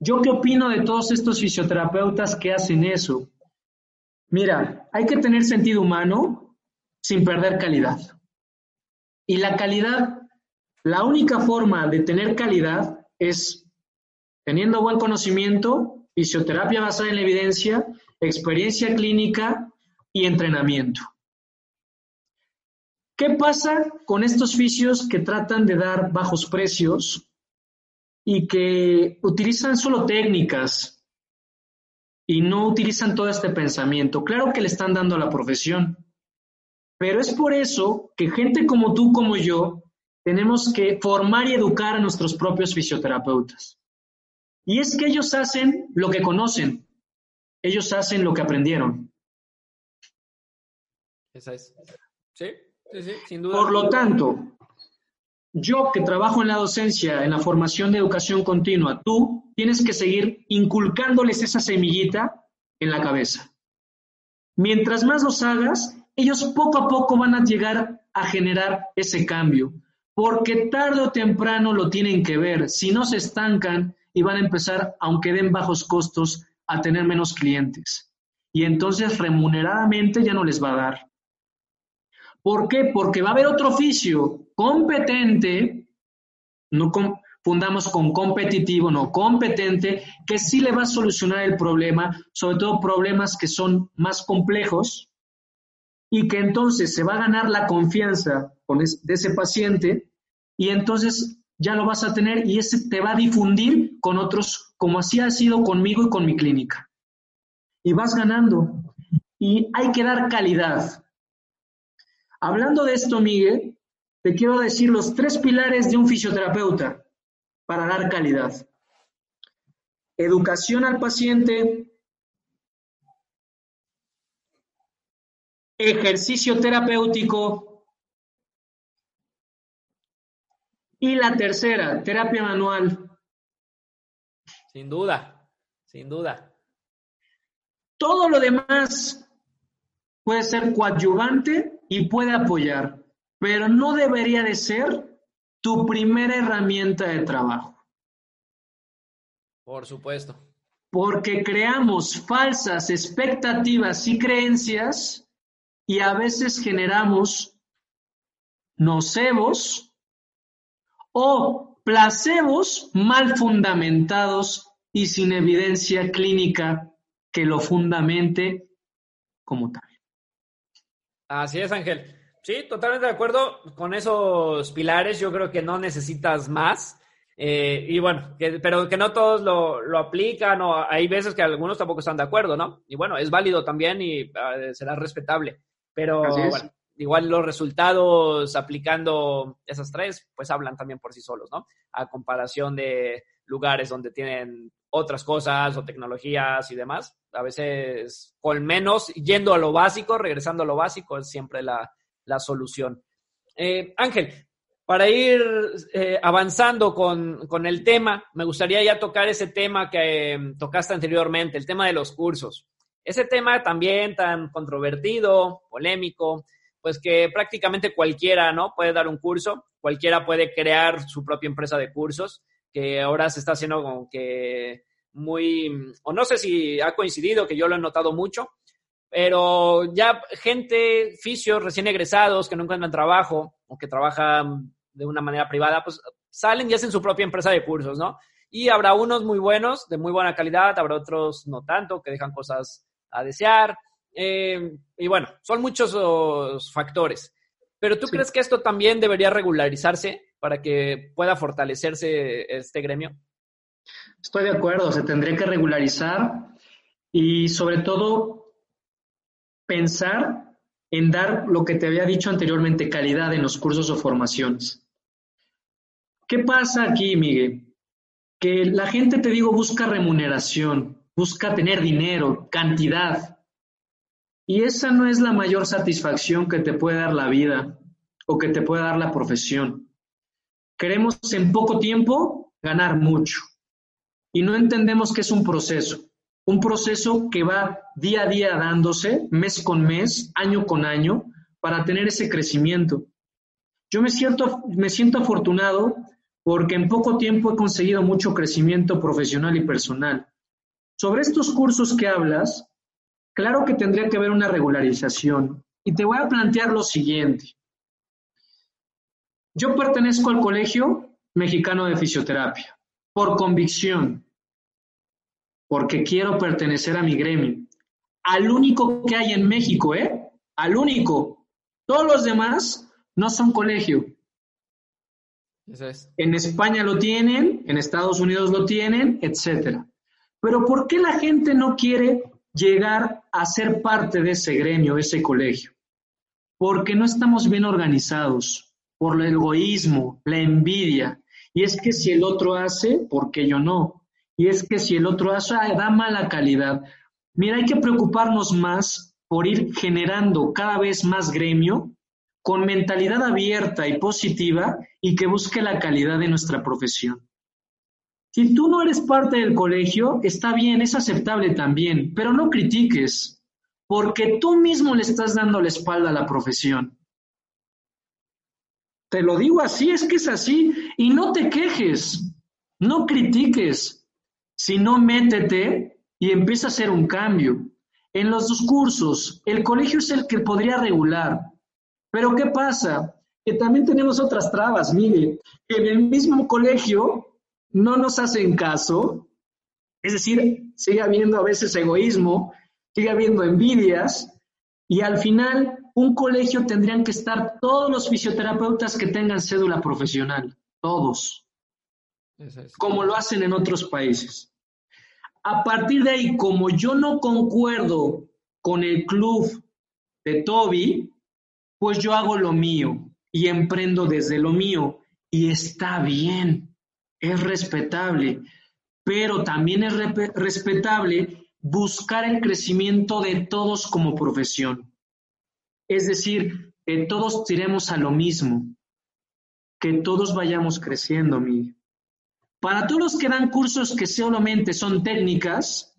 ¿Yo qué opino de todos estos fisioterapeutas que hacen eso? Mira, hay que tener sentido humano sin perder calidad. Y la calidad, la única forma de tener calidad es teniendo buen conocimiento, fisioterapia basada en la evidencia, experiencia clínica y entrenamiento. ¿Qué pasa con estos fisios que tratan de dar bajos precios y que utilizan solo técnicas y no utilizan todo este pensamiento? Claro que le están dando a la profesión, pero es por eso que gente como tú, como yo, tenemos que formar y educar a nuestros propios fisioterapeutas. Y es que ellos hacen lo que conocen, ellos hacen lo que aprendieron. Esa es. Sí, Por lo tanto, yo que trabajo en la docencia, en la formación de educación continua, tú tienes que seguir inculcándoles esa semillita en la cabeza. Mientras más los hagas, ellos poco a poco van a llegar a generar ese cambio, porque tarde o temprano lo tienen que ver. Si no se estancan, y van a empezar, aunque den bajos costos, a tener menos clientes. Y entonces remuneradamente ya no les va a dar. ¿Por qué? Porque va a haber otro oficio competente, no fundamos con competitivo, no competente, que sí le va a solucionar el problema, sobre todo problemas que son más complejos, y que entonces se va a ganar la confianza de ese paciente, y entonces ya lo vas a tener y ese te va a difundir con otros, como así ha sido conmigo y con mi clínica. Y vas ganando. Y hay que dar calidad. Hablando de esto, Miguel, te quiero decir los tres pilares de un fisioterapeuta para dar calidad. Educación al paciente, ejercicio terapéutico y la tercera, terapia manual. Sin duda, sin duda. Todo lo demás puede ser coadyuvante y puede apoyar, pero no debería de ser tu primera herramienta de trabajo. Por supuesto. Porque creamos falsas expectativas y creencias y a veces generamos nocebos o placebos mal fundamentados y sin evidencia clínica que lo fundamente como tal. Así es, Ángel. Sí, totalmente de acuerdo con esos pilares. Yo creo que no necesitas más. Eh, y bueno, pero que no todos lo, lo, aplican o hay veces que algunos tampoco están de acuerdo, ¿no? Y bueno, es válido también y uh, será respetable. Pero bueno, igual los resultados aplicando esas tres, pues hablan también por sí solos, ¿no? A comparación de lugares donde tienen otras cosas o tecnologías y demás. A veces con menos, yendo a lo básico, regresando a lo básico, es siempre la, la solución. Eh, Ángel, para ir eh, avanzando con, con, el tema, me gustaría ya tocar ese tema que eh, tocaste anteriormente, el tema de los cursos. Ese tema también tan controvertido, polémico, pues que prácticamente cualquiera, ¿no? Puede dar un curso, cualquiera puede crear su propia empresa de cursos que ahora se está haciendo como que muy, o no sé si ha coincidido, que yo lo he notado mucho, pero ya gente, fisios recién egresados que no encuentran trabajo o que trabajan de una manera privada, pues salen y hacen su propia empresa de cursos, ¿no? Y habrá unos muy buenos, de muy buena calidad, habrá otros no tanto, que dejan cosas a desear. Eh, y bueno, son muchos factores. Pero ¿tú crees que esto también debería regularizarse? Para que pueda fortalecerse este gremio? Estoy de acuerdo, se tendría que regularizar y sobre todo pensar en dar lo que te había dicho anteriormente, calidad en los cursos o formaciones. ¿Qué pasa aquí, Miguel? Que la gente, te digo, busca remuneración, busca tener dinero, cantidad. Y esa no es la mayor satisfacción que te puede dar la vida o que te puede dar la profesión. Queremos en poco tiempo ganar mucho y no entendemos que es un proceso, un proceso que va día a día dándose, mes con mes, año con año, para tener ese crecimiento. Yo me siento, me siento afortunado porque en poco tiempo he conseguido mucho crecimiento profesional y personal. Sobre estos cursos que hablas, claro que tendría que haber una regularización. Y te voy a plantear lo siguiente. Yo pertenezco al Colegio Mexicano de Fisioterapia por convicción, porque quiero pertenecer a mi gremio, al único que hay en México, ¿eh? Al único. Todos los demás no son colegio. En España lo tienen, en Estados Unidos lo tienen, etcétera. Pero ¿por qué la gente no quiere llegar a ser parte de ese gremio, ese colegio? Porque no estamos bien organizados por el egoísmo, la envidia. Y es que si el otro hace, ¿por qué yo no? Y es que si el otro hace, da mala calidad. Mira, hay que preocuparnos más por ir generando cada vez más gremio con mentalidad abierta y positiva y que busque la calidad de nuestra profesión. Si tú no eres parte del colegio, está bien, es aceptable también, pero no critiques, porque tú mismo le estás dando la espalda a la profesión. Te lo digo así, es que es así. Y no te quejes, no critiques, sino métete y empieza a hacer un cambio. En los dos cursos, el colegio es el que podría regular. Pero ¿qué pasa? Que también tenemos otras trabas, mire, que en el mismo colegio no nos hacen caso, es decir, sigue habiendo a veces egoísmo, sigue habiendo envidias, y al final un colegio tendrían que estar todos los fisioterapeutas que tengan cédula profesional, todos, como lo hacen en otros países. A partir de ahí, como yo no concuerdo con el club de Toby, pues yo hago lo mío y emprendo desde lo mío y está bien, es respetable, pero también es respetable buscar el crecimiento de todos como profesión. Es decir, que todos tiremos a lo mismo, que todos vayamos creciendo, Miguel. Para todos los que dan cursos que solamente son técnicas,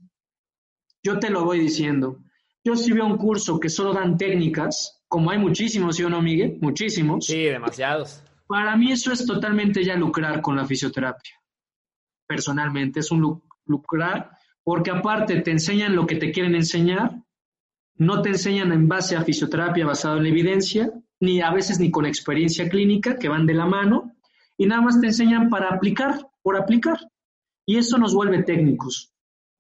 yo te lo voy diciendo. Yo si veo un curso que solo dan técnicas, como hay muchísimos, ¿sí o no, Miguel? Muchísimos. Sí, demasiados. Para mí eso es totalmente ya lucrar con la fisioterapia. Personalmente, es un lucrar porque aparte te enseñan lo que te quieren enseñar, no te enseñan en base a fisioterapia basada en la evidencia, ni a veces ni con experiencia clínica, que van de la mano, y nada más te enseñan para aplicar, por aplicar. Y eso nos vuelve técnicos.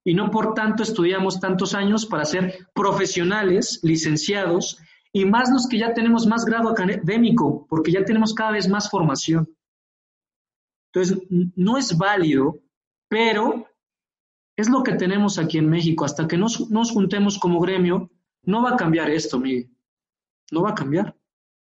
Y no por tanto estudiamos tantos años para ser profesionales, licenciados, y más los que ya tenemos más grado académico, porque ya tenemos cada vez más formación. Entonces, no es válido, pero es lo que tenemos aquí en México. Hasta que nos, nos juntemos como gremio, no va a cambiar esto, Miguel. No va a cambiar.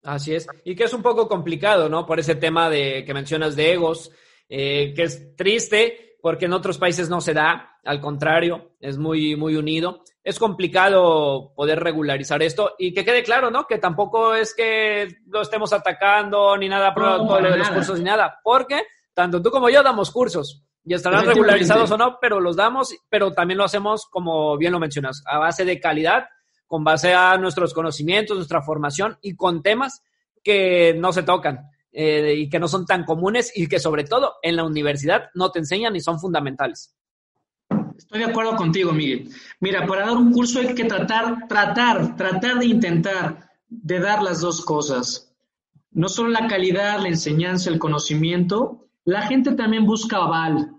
Así es. Y que es un poco complicado, ¿no? Por ese tema de que mencionas de egos, eh, que es triste porque en otros países no se da, al contrario, es muy, muy unido es complicado poder regularizar esto y que quede claro, ¿no? Que tampoco es que lo estemos atacando ni nada por no, de los cursos ni nada, porque tanto tú como yo damos cursos y estarán regularizados o no, pero los damos, pero también lo hacemos, como bien lo mencionas, a base de calidad, con base a nuestros conocimientos, nuestra formación y con temas que no se tocan eh, y que no son tan comunes y que sobre todo en la universidad no te enseñan y son fundamentales. Estoy de acuerdo contigo, Miguel. Mira, para dar un curso hay que tratar, tratar, tratar de intentar de dar las dos cosas. No solo la calidad, la enseñanza, el conocimiento, la gente también busca aval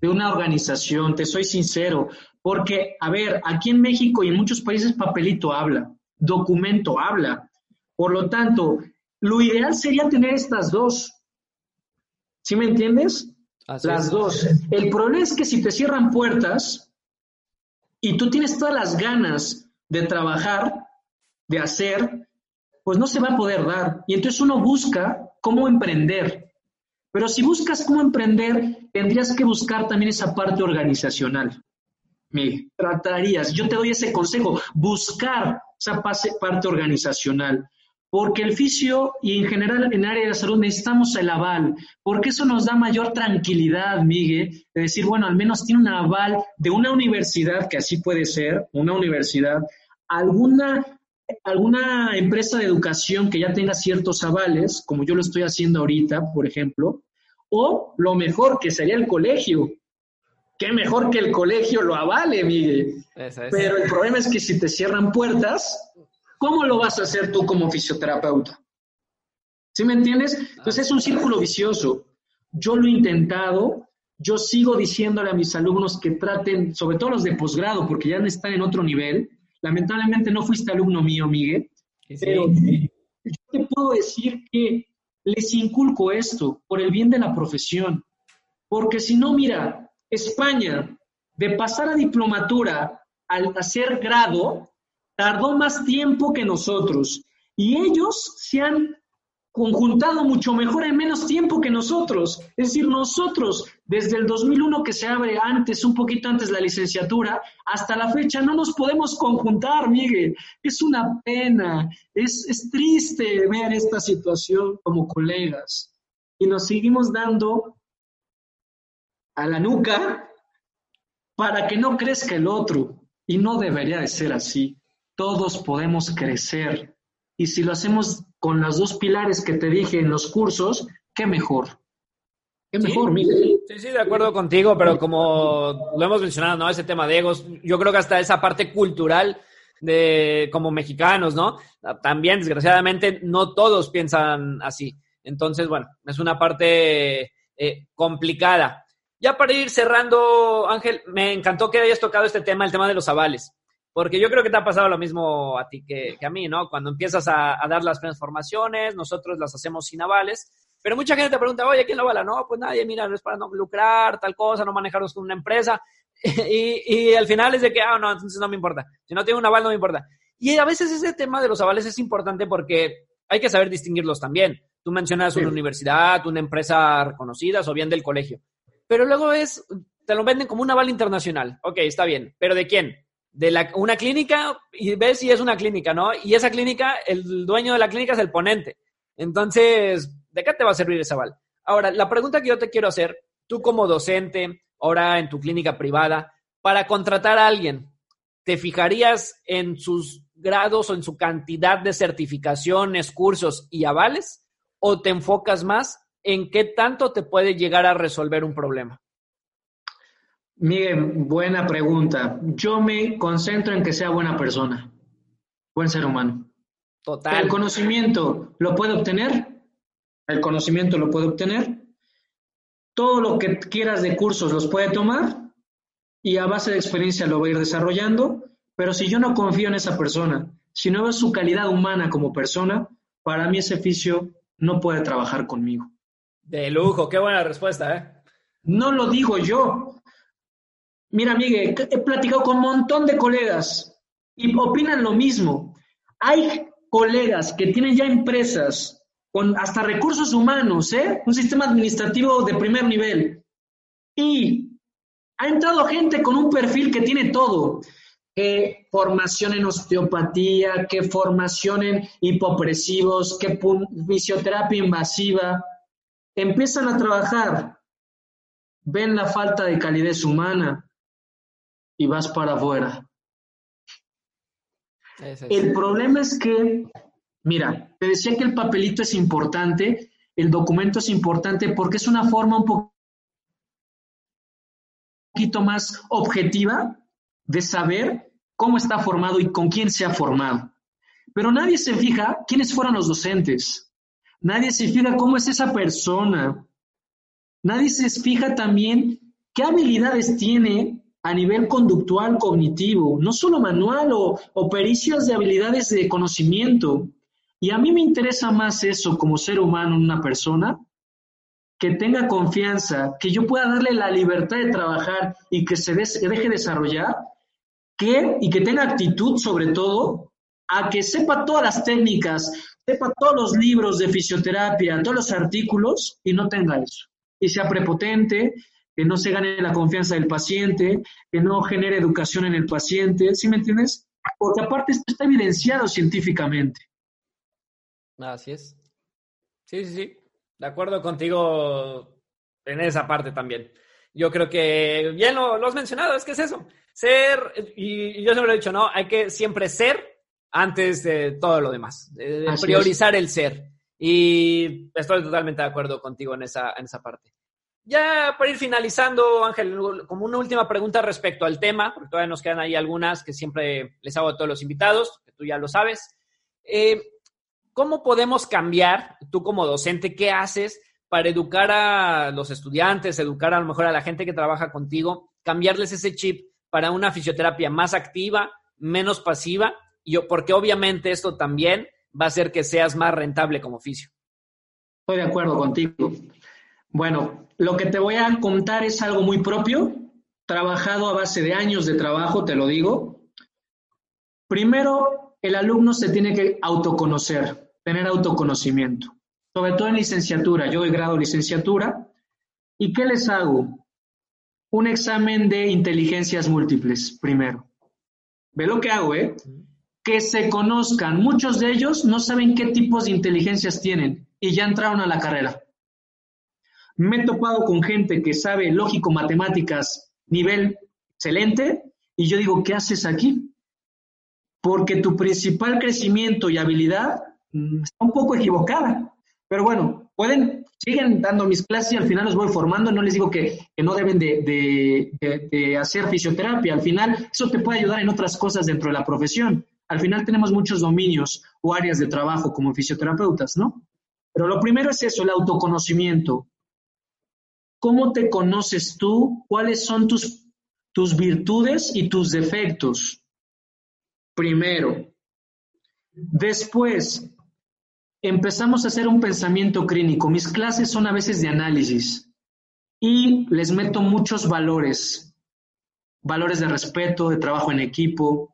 de una organización, te soy sincero, porque, a ver, aquí en México y en muchos países papelito habla, documento habla. Por lo tanto, lo ideal sería tener estas dos. ¿Sí me entiendes? las dos. El problema es que si te cierran puertas y tú tienes todas las ganas de trabajar, de hacer, pues no se va a poder dar. Y entonces uno busca cómo emprender. Pero si buscas cómo emprender, tendrías que buscar también esa parte organizacional. Me tratarías, yo te doy ese consejo, buscar esa parte organizacional porque el fisio y en general en área de la salud necesitamos el aval, porque eso nos da mayor tranquilidad, Miguel, de decir, bueno, al menos tiene un aval de una universidad, que así puede ser, una universidad, alguna, alguna empresa de educación que ya tenga ciertos avales, como yo lo estoy haciendo ahorita, por ejemplo, o lo mejor que sería el colegio. Qué mejor que el colegio lo avale, Miguel. Pero el problema es que si te cierran puertas, ¿Cómo lo vas a hacer tú como fisioterapeuta? ¿Sí me entiendes? Entonces es un círculo vicioso. Yo lo he intentado, yo sigo diciéndole a mis alumnos que traten, sobre todo los de posgrado, porque ya están en otro nivel. Lamentablemente no fuiste alumno mío, Miguel, pero yo te puedo decir que les inculco esto por el bien de la profesión. Porque si no, mira, España, de pasar a diplomatura al hacer grado, tardó más tiempo que nosotros y ellos se han conjuntado mucho mejor en menos tiempo que nosotros. Es decir, nosotros, desde el 2001 que se abre antes, un poquito antes la licenciatura, hasta la fecha no nos podemos conjuntar, Miguel. Es una pena, es, es triste ver esta situación como colegas. Y nos seguimos dando a la nuca para que no crezca el otro. Y no debería de ser así todos podemos crecer. Y si lo hacemos con los dos pilares que te dije en los cursos, qué mejor. Qué mejor, Miguel. Sí, sí, de acuerdo contigo, pero como lo hemos mencionado, ¿no? Ese tema de egos, yo creo que hasta esa parte cultural de como mexicanos, ¿no? También, desgraciadamente, no todos piensan así. Entonces, bueno, es una parte eh, complicada. Ya para ir cerrando, Ángel, me encantó que hayas tocado este tema, el tema de los avales. Porque yo creo que te ha pasado lo mismo a ti que, a mí, ¿no? Cuando empiezas a, dar las transformaciones, nosotros las hacemos sin avales, pero mucha gente te pregunta, oye, ¿quién lo avala? No, pues nadie, mira, no es para no lucrar, tal cosa, no manejarnos con una empresa. y, y al final es de que, ah, no, entonces no me importa. Si no tengo un aval, no me importa. Y a veces ese tema de los avales es importante porque hay que saber distinguirlos también. Tú mencionas una universidad, una empresa reconocida o bien del colegio. Pero luego es, te lo venden como una bala internacional. Ok, está bien. ¿Pero de quién? De la, una clínica y ves si es una clínica, ¿no? Y esa clínica, el dueño de la clínica es el ponente. Entonces, ¿de qué te va a servir esa bala? Ahora, la pregunta que yo te quiero hacer, tú como docente, ahora en tu clínica privada, para contratar a alguien, ¿te fijarías en sus grados o en su cantidad de certificaciones, cursos y avales? ¿O te enfocas más en qué tanto te puede llegar a resolver un problema? Miguel, buena pregunta. Yo me concentro en que sea buena persona, buen ser humano. Total. ¿El conocimiento lo puede obtener? El conocimiento lo puede obtener. Todo lo que quieras de cursos los puede tomar y a base de experiencia lo va a ir desarrollando, pero si yo no confío en esa persona, si no veo su calidad humana como persona, para mí ese oficio no puede trabajar conmigo. De lujo, qué buena respuesta, ¿eh? No lo digo yo. Mira, Miguel, he platicado con un montón de colegas y opinan lo mismo. Hay colegas que tienen ya empresas con hasta recursos humanos, ¿eh? Un sistema administrativo de primer nivel. Y ha entrado gente con un perfil que tiene todo. Que formación en osteopatía, que formación en hipopresivos, que fisioterapia invasiva. Empiezan a trabajar, ven la falta de calidez humana y vas para afuera. El problema es que, mira, te decía que el papelito es importante, el documento es importante porque es una forma un poco poquito más objetiva de saber cómo está formado y con quién se ha formado. Pero nadie se fija quiénes fueron los docentes. Nadie se fija cómo es esa persona. Nadie se fija también qué habilidades tiene a nivel conductual cognitivo, no solo manual o, o pericias de habilidades de conocimiento. Y a mí me interesa más eso como ser humano una persona que tenga confianza, que yo pueda darle la libertad de trabajar y que se deje desarrollar, que, y que tenga actitud sobre todo, a que sepa todas las técnicas, sepa todos los libros de fisioterapia, todos los artículos y no tenga eso. Y sea prepotente, que no se gane la confianza del paciente, que no genere educación en el paciente, ¿sí me entiendes? Porque aparte esto está evidenciado científicamente. Así es. Sí, sí, sí. De acuerdo contigo en esa parte también. Yo creo que bien lo, has mencionado, es que es eso. Ser, y, yo siempre lo he dicho, ¿no? Hay que siempre ser antes de todo lo demás. priorizar el ser. Y estoy totalmente de acuerdo contigo en esa, en esa parte. Ya para ir finalizando, Ángel, como una última pregunta respecto al tema, porque todavía nos quedan ahí algunas que siempre les hago a todos los invitados, que tú ya lo sabes. Eh, ¿Cómo podemos cambiar, tú como docente, qué haces para educar a los estudiantes, educar a lo mejor a la gente que trabaja contigo, cambiarles ese chip para una fisioterapia más activa, menos pasiva? Y porque obviamente esto también va a hacer que seas más rentable como oficio. Estoy de acuerdo contigo. Bueno, lo que te voy a contar es algo muy propio, trabajado a base de años de trabajo, te lo digo. Primero, el alumno se tiene que autoconocer tener autoconocimiento, sobre todo en licenciatura. Yo doy grado licenciatura. ¿Y qué les hago? Un examen de inteligencias múltiples, primero. Ve lo que hago, ¿eh? Que se conozcan. Muchos de ellos no saben qué tipos de inteligencias tienen y ya entraron a la carrera. Me he topado con gente que sabe lógico, matemáticas, nivel excelente, y yo digo, ¿qué haces aquí? Porque tu principal crecimiento y habilidad Mm, está un poco equivocada. Pero bueno, pueden, siguen dando mis clases y al final los voy formando. No les digo que, no deben de, hacer fisioterapia. Al final, eso te puede ayudar en otras cosas dentro de la profesión. Al final tenemos muchos dominios o áreas de trabajo como fisioterapeutas, ¿no? Pero lo primero es eso, el autoconocimiento. ¿Cómo te conoces tú? ¿Cuáles son tus, tus virtudes y tus defectos? Primero. Después, empezamos a hacer un pensamiento clínico. Mis clases son a veces de análisis y les meto muchos valores, valores de respeto, de trabajo en equipo.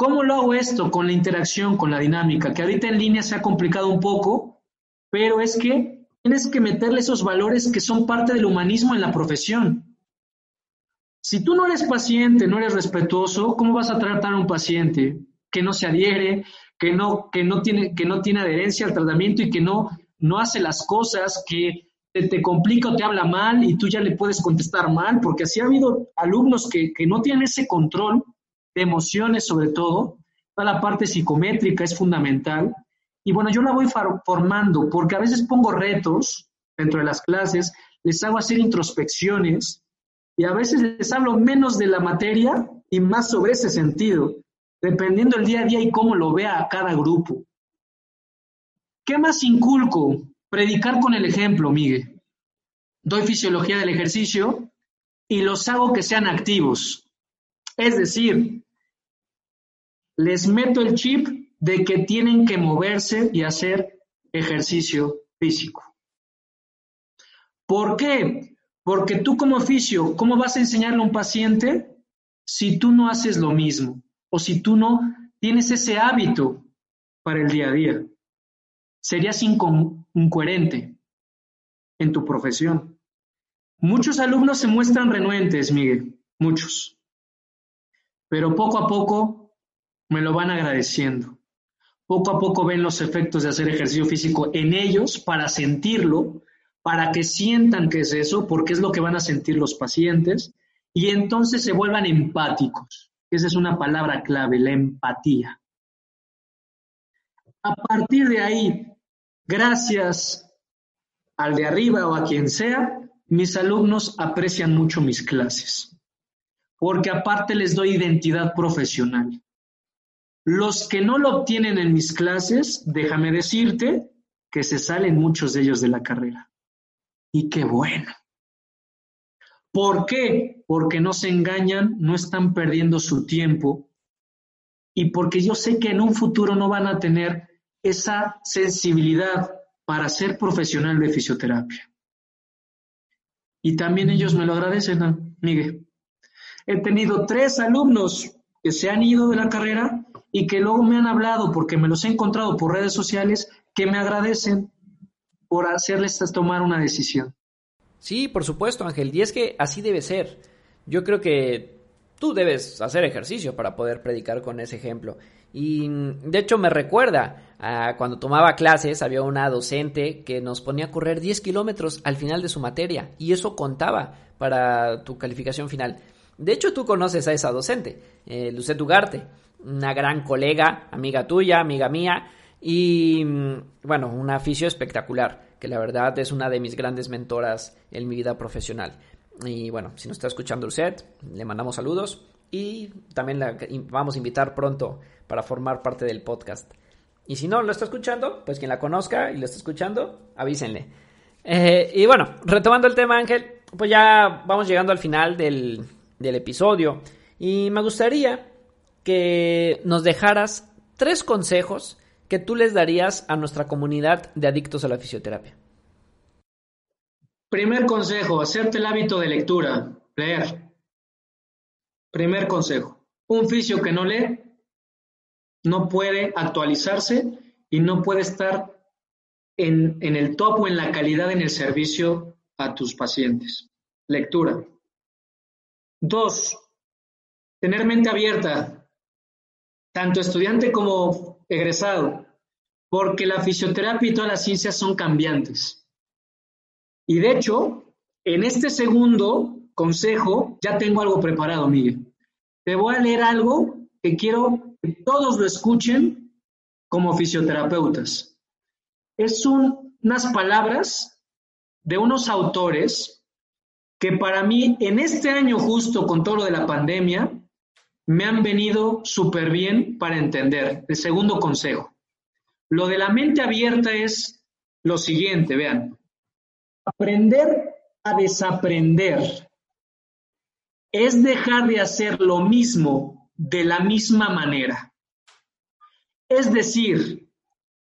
¿Cómo lo hago esto? Con la interacción, con la dinámica, que ahorita en línea se ha complicado un poco, pero es que tienes que meterle esos valores que son parte del humanismo en la profesión. Si tú no eres paciente, no eres respetuoso, ¿cómo vas a tratar a un paciente que no se adhiere, que no, que no, tiene, que no tiene adherencia al tratamiento y que no, no hace las cosas, que te, complica o te habla mal y tú ya le puedes contestar mal? Porque así ha habido alumnos que, que no tienen ese control emociones sobre todo, toda la parte psicométrica es fundamental. Y bueno, yo la voy formando porque a veces pongo retos dentro de las clases, les hago hacer introspecciones y a veces les hablo menos de la materia y más sobre ese sentido, dependiendo el día a día y cómo lo vea cada grupo. ¿Qué más inculco? Predicar con el ejemplo, Miguel. Doy fisiología del ejercicio y los hago que sean activos. Es decir, les meto el chip de que tienen que moverse y hacer ejercicio físico. ¿Por qué? Porque tú como oficio, ¿cómo vas a enseñarle a un paciente si tú no haces lo mismo o si tú no tienes ese hábito para el día a día? Serías incoherente en tu profesión. Muchos alumnos se muestran renuentes, Miguel, muchos pero poco a poco me lo van agradeciendo. Poco a poco ven los efectos de hacer ejercicio físico en ellos para sentirlo, para que sientan que es eso, porque es lo que van a sentir los pacientes, y entonces se vuelvan empáticos. Esa es una palabra clave, la empatía. A partir de ahí, gracias al de arriba o a quien sea, mis alumnos aprecian mucho mis clases porque aparte les doy identidad profesional. Los que no lo obtienen en mis clases, déjame decirte que se salen muchos de ellos de la carrera. Y qué bueno. ¿Por qué? Porque no se engañan, no están perdiendo su tiempo y porque yo sé que en un futuro no van a tener esa sensibilidad para ser profesional de fisioterapia. Y también ellos me lo agradecen, Miguel. He tenido tres alumnos que se han ido de la carrera y que luego me han hablado porque me los he encontrado por redes sociales que me agradecen por hacerles tomar una decisión. Sí, por supuesto, Ángel. Y es que así debe ser. Yo creo que tú debes hacer ejercicio para poder predicar con ese ejemplo. Y de hecho me recuerda a cuando tomaba clases, había una docente que nos ponía a correr 10 kilómetros al final de su materia y eso contaba para tu calificación final. De hecho, tú conoces a esa docente, eh, Lucet Ugarte, una gran colega, amiga tuya, amiga mía, y mm, bueno, un aficio espectacular, que la verdad es una de mis grandes mentoras en mi vida profesional. Y bueno, si nos está escuchando Lucet, le mandamos saludos y también la vamos a invitar pronto para formar parte del podcast. Y si no lo está escuchando, pues quien la conozca y lo está escuchando, avísenle. Eh, y bueno, retomando el tema, Ángel, pues ya vamos llegando al final del, del episodio y me gustaría que nos dejaras tres consejos que tú les darías a nuestra comunidad de adictos a la fisioterapia. Primer consejo, hacerte el hábito de lectura, leer. Primer consejo, un fisio que no lee no puede actualizarse y no puede estar en, en el top o en la calidad en el servicio a tus pacientes. Lectura. Dos, tener mente abierta, tanto estudiante como egresado, porque la fisioterapia y todas las ciencias son cambiantes. Y de hecho, en este segundo consejo ya tengo algo preparado, Miguel. Te voy a leer algo que quiero que todos lo escuchen como fisioterapeutas. Es unas palabras de unos autores que para mí en este año justo con todo lo de la pandemia me han venido súper bien para entender. El segundo consejo. Lo de la mente abierta es lo siguiente, vean. Aprender a desaprender es dejar de hacer lo mismo de la misma manera. Es decir,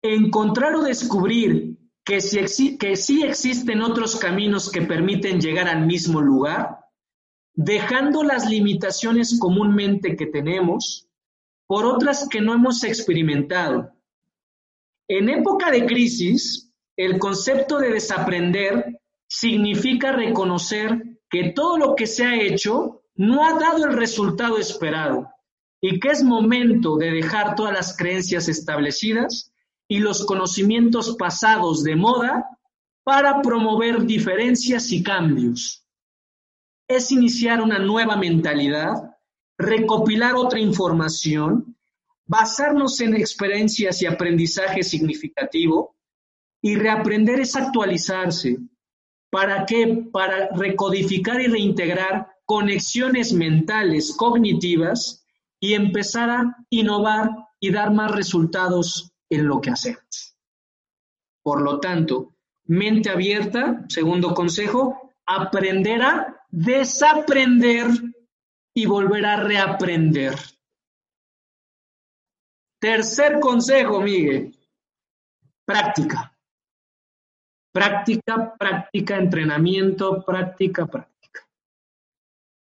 encontrar o descubrir que, si que sí existen otros caminos que permiten llegar al mismo lugar, dejando las limitaciones comúnmente que tenemos por otras que no hemos experimentado. En época de crisis, el concepto de desaprender significa reconocer que todo lo que se ha hecho no ha dado el resultado esperado y que es momento de dejar todas las creencias establecidas y los conocimientos pasados de moda para promover diferencias y cambios. Es iniciar una nueva mentalidad, recopilar otra información, basarnos en experiencias y aprendizaje significativo y reaprender es actualizarse. ¿Para qué? Para recodificar y reintegrar conexiones mentales, cognitivas y empezar a innovar y dar más resultados en lo que hacemos. Por lo tanto, mente abierta, segundo consejo, aprender a desaprender y volver a reaprender. Tercer consejo, Miguel, práctica. Práctica, práctica, entrenamiento, práctica, práctica.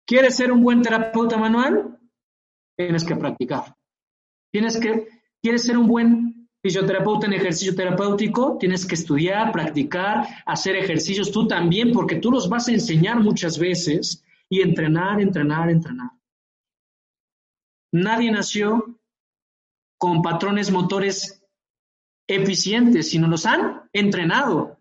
¿Quieres ser un buen terapeuta manual? Tienes que practicar. Tienes que, ¿Quieres ser un buen fisioterapeuta en ejercicio terapéutico, tienes que estudiar, practicar, hacer ejercicios tú también, porque tú los vas a enseñar muchas veces y entrenar, entrenar, entrenar. Nadie nació con patrones motores eficientes, sino los han entrenado.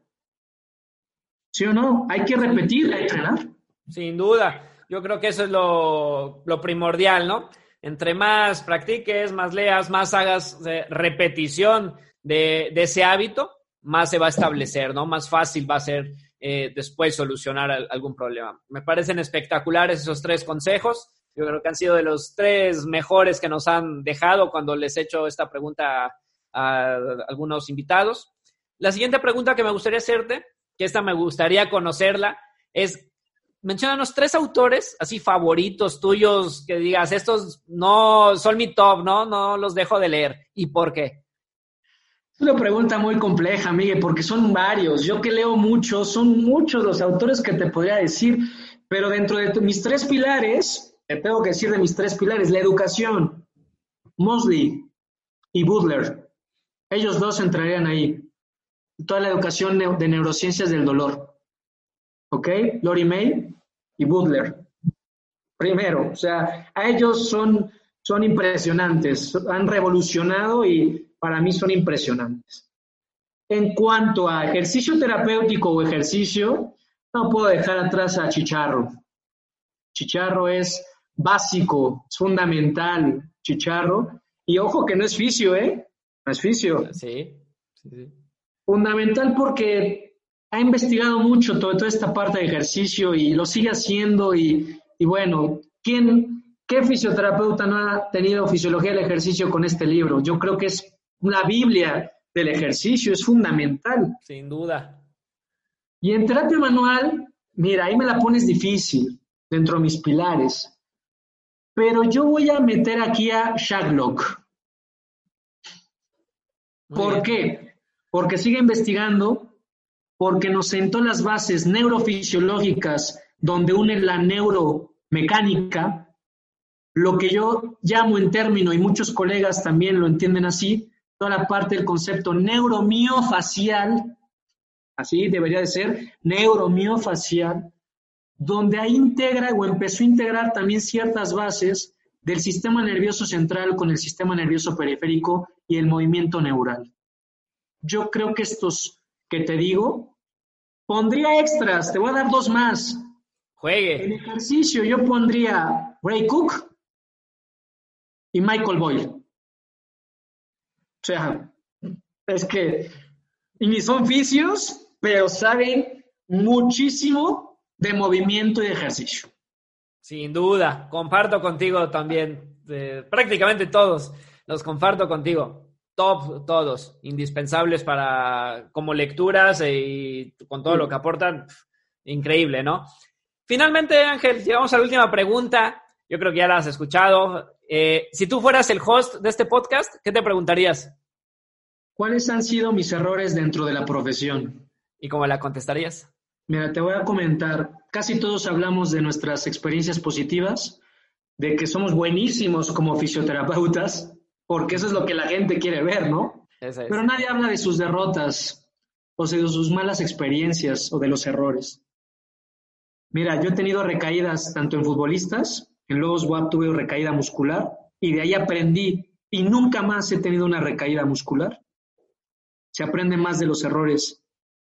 ¿Sí o no? Hay que repetir, entrenar. Sin duda. Yo creo que eso es lo, lo primordial, ¿no? Entre más practiques, más leas, más hagas repetición de, ese hábito, más se va a establecer, ¿no? Más fácil va a ser eh, después solucionar algún problema. Me parecen espectaculares esos tres consejos. Yo creo que han sido de los tres mejores que nos han dejado cuando les he hecho esta pregunta a algunos invitados. La siguiente pregunta que me gustaría hacerte, que esta me gustaría conocerla, es menciónanos tres autores así favoritos tuyos que digas, estos no son mi top, ¿no? No los dejo de leer. ¿Y por qué? Es una pregunta muy compleja, Miguel, porque son varios. Yo que leo mucho, son muchos los autores que te podría decir, pero dentro de mis tres pilares, te tengo que decir de mis tres pilares, la educación, Mosley y Butler. Ellos dos entrarían ahí. Toda la educación de neurociencias del dolor. ¿ok? Lori May y Butler. Primero, o sea, a ellos son, son impresionantes, han revolucionado y para mí son impresionantes. En cuanto a ejercicio terapéutico o ejercicio, no puedo dejar atrás a Chicharro. Chicharro es básico, es fundamental, Chicharro. Y ojo que no es fisio, ¿eh? No es fisio. sí, sí. Fundamental porque ha investigado mucho toda esta parte de ejercicio y lo sigue haciendo y, bueno, ¿quién, ¿qué fisioterapeuta no ha tenido fisiología del ejercicio con este libro? Yo creo que es una Biblia del ejercicio, es fundamental. Sin duda. Y en terapia manual, mira, ahí me la pones difícil dentro de mis pilares, pero yo voy a meter aquí a Shaglock. ¿Por qué? Porque sigue investigando porque nos sentó las bases neurofisiológicas donde une la neuromecánica, lo que yo llamo en término, y muchos colegas también lo entienden así, toda la parte del concepto neuromiofacial, así debería de ser, neuromiofacial, donde ahí integra o empezó a integrar también ciertas bases del sistema nervioso central con el sistema nervioso periférico y el movimiento neural. Yo creo que estos que te digo, pondría extras, te voy a dar dos más. Juegue. En ejercicio yo pondría Ray Cook y Michael Boyle. O sea, es que ni son fisios, pero saben muchísimo de movimiento y de ejercicio. Sin duda, comparto contigo también, prácticamente todos los comparto contigo top todos, indispensables para como lecturas y con todo lo que aportan, increíble, ¿no? Finalmente, Ángel, llegamos a la última pregunta. Yo creo que ya la has escuchado. Eh, si tú fueras el host de este podcast, ¿qué te preguntarías? ¿Cuáles han sido mis errores dentro de la profesión? ¿Y cómo la contestarías? Mira, te voy a comentar. Casi todos hablamos de nuestras experiencias positivas, de que somos buenísimos como fisioterapeutas, porque eso es lo que la gente quiere ver, ¿no? Pero nadie habla de sus derrotas o de sus malas experiencias o de los errores. Mira, yo he tenido recaídas tanto en futbolistas, en Lobos WAP tuve recaída muscular y de ahí aprendí y nunca más he tenido una recaída muscular. Se aprende más de los errores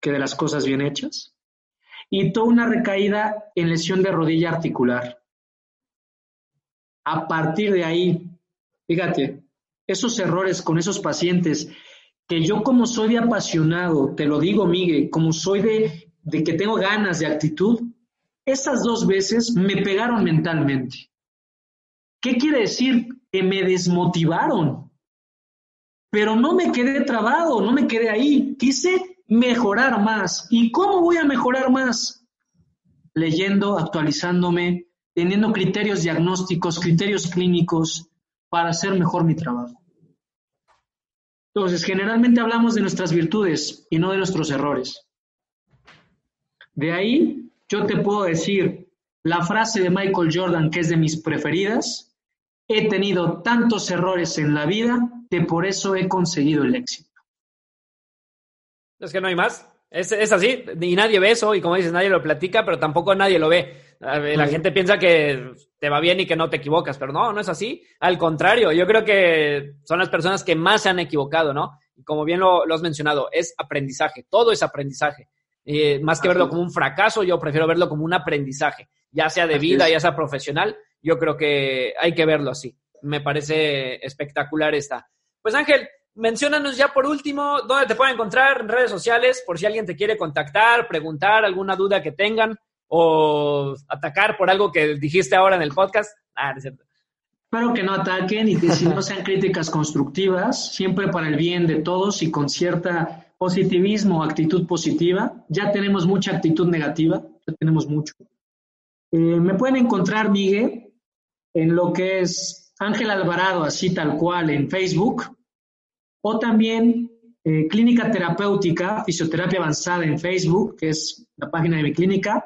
que de las cosas bien hechas. Y toda una recaída en lesión de rodilla articular. A partir de ahí, fíjate, esos errores con esos pacientes, que yo como soy de apasionado, te lo digo, Miguel, como soy de, de que tengo ganas de actitud, esas dos veces me pegaron mentalmente. ¿Qué quiere decir? Que me desmotivaron. Pero no me quedé trabado, no me quedé ahí. Quise mejorar más. ¿Y cómo voy a mejorar más? Leyendo, actualizándome, teniendo criterios diagnósticos, criterios clínicos para hacer mejor mi trabajo. Entonces, generalmente hablamos de nuestras virtudes y no de nuestros errores. De ahí, yo te puedo decir la frase de Michael Jordan, que es de mis preferidas, he tenido tantos errores en la vida que por eso he conseguido el éxito. Es que no hay más. Es, así, y nadie ve eso, y como dices, nadie lo platica, pero tampoco nadie lo ve. La gente piensa que te va bien y que no te equivocas, pero no, no es así. Al contrario, yo creo que son las personas que más se han equivocado, ¿no? Y como bien lo, has mencionado, es aprendizaje, todo es aprendizaje. más que verlo como un fracaso, yo prefiero verlo como un aprendizaje, ya sea de vida, ya sea profesional, yo creo que hay que verlo así. Me parece espectacular esta. Pues Ángel, menciónanos ya por último dónde te pueden encontrar en redes sociales por si alguien te quiere contactar, preguntar alguna duda que tengan o atacar por algo que dijiste ahora en el podcast. Ah, es cierto. Espero que no ataquen y que si no sean críticas constructivas, siempre para el bien de todos y con cierta positivismo, actitud positiva. Ya tenemos mucha actitud negativa, ya tenemos mucho. Eh, me pueden encontrar, Miguel, en lo que es Ángel Alvarado, así tal cual, en Facebook, o también eh, Clínica Terapéutica, Fisioterapia Avanzada en Facebook, que es la página de mi clínica.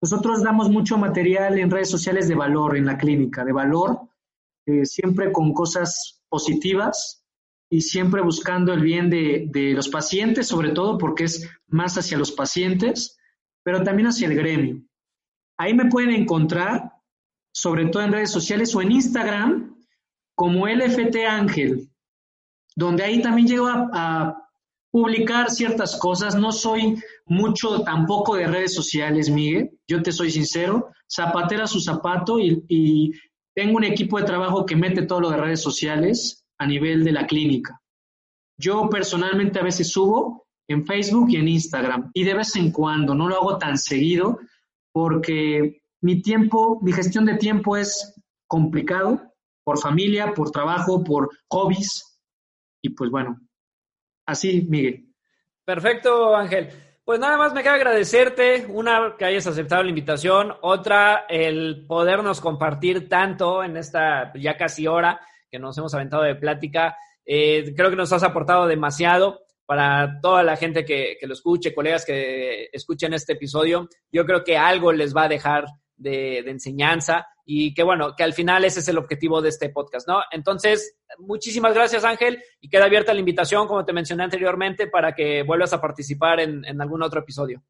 Nosotros damos mucho material en redes sociales de valor en la clínica, de valor, eh, siempre con cosas positivas y siempre buscando el bien de, de los pacientes, sobre todo porque es más hacia los pacientes, pero también hacia el gremio. Ahí me pueden encontrar, sobre todo en redes sociales o en Instagram, como LFT Ángel, donde ahí también llego a, publicar ciertas cosas. No soy mucho tampoco de redes sociales, Miguel, yo te soy sincero, zapatera su zapato y, tengo un equipo de trabajo que mete todo lo de redes sociales a nivel de la clínica. Yo personalmente a veces subo en Facebook y en Instagram y de vez en cuando, no lo hago tan seguido porque mi tiempo, mi gestión de tiempo es complicado por familia, por trabajo, por hobbies, y pues bueno, así, Miguel. Perfecto, Ángel. Pues nada más me queda agradecerte, una, que hayas aceptado la invitación, otra, el podernos compartir tanto en esta ya casi hora que nos hemos aventado de plática. Eh, creo que nos has aportado demasiado para toda la gente que, que, lo escuche, colegas que escuchen este episodio. Yo creo que algo les va a dejar de, enseñanza y que bueno, que al final ese es el objetivo de este podcast, ¿no? Entonces, muchísimas gracias Ángel y queda abierta la invitación, como te mencioné anteriormente, para que vuelvas a participar en, en algún otro episodio.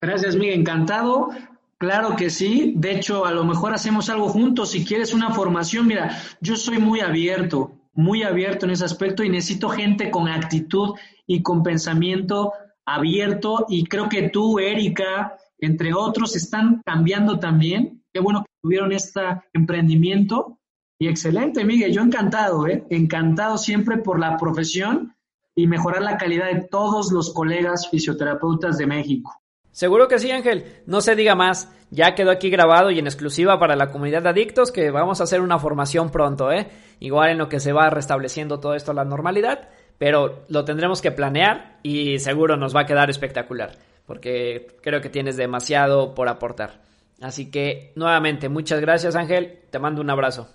Gracias, Miguel, encantado. Claro que sí. De hecho, a lo mejor hacemos algo juntos. Si quieres una formación, mira, yo soy muy abierto, muy abierto en ese aspecto y necesito gente con actitud y con pensamiento abierto. Y creo que tú, Erika, entre otros, están cambiando también. Qué bueno que tuvieron este emprendimiento. Y excelente, Miguel, yo encantado, ¿eh? encantado siempre por la profesión y mejorar la calidad de todos los colegas fisioterapeutas de México. Seguro que sí, Ángel. No se diga más. Ya quedó aquí grabado y en exclusiva para la comunidad de adictos que vamos a hacer una formación pronto, ¿eh? Igual en lo que se va restableciendo todo esto a la normalidad, pero lo tendremos que planear y seguro nos va a quedar espectacular porque creo que tienes demasiado por aportar. Así que nuevamente, muchas gracias Ángel, te mando un abrazo.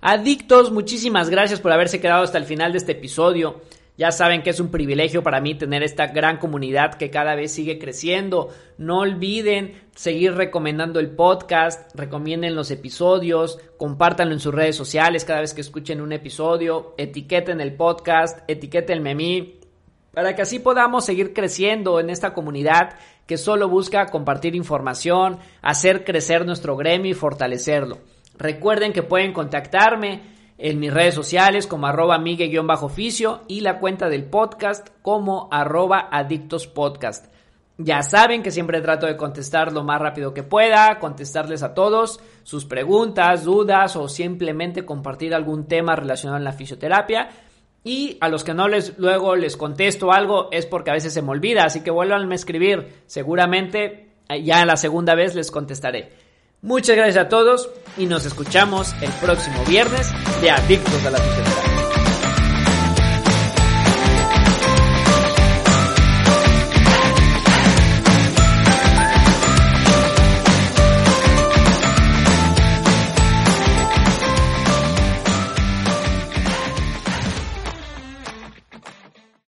Adictos, muchísimas gracias por haberse quedado hasta el final de este episodio. Ya saben que es un privilegio para mí tener esta gran comunidad que cada vez sigue creciendo. No olviden seguir recomendando el podcast, recomienden los episodios, compártanlo en sus redes sociales cada vez que escuchen un episodio, etiqueten el podcast, etiquétenme a mí, para que así podamos seguir creciendo en esta comunidad que solo busca compartir información, hacer crecer nuestro gremio y fortalecerlo. Recuerden que pueden contactarme en mis redes sociales como arroba migue-oficio y la cuenta del podcast como arroba adictospodcast. Ya saben que siempre trato de contestar lo más rápido que pueda, contestarles a todos sus preguntas, dudas o simplemente compartir algún tema relacionado en la fisioterapia. Y a los que no les luego les contesto algo es porque a veces se me olvida, así que vuelvan a escribir. Seguramente eh, ya la segunda vez les contestaré. Muchas gracias a todos y nos escuchamos el próximo viernes de Adictos a la Fisioterapia.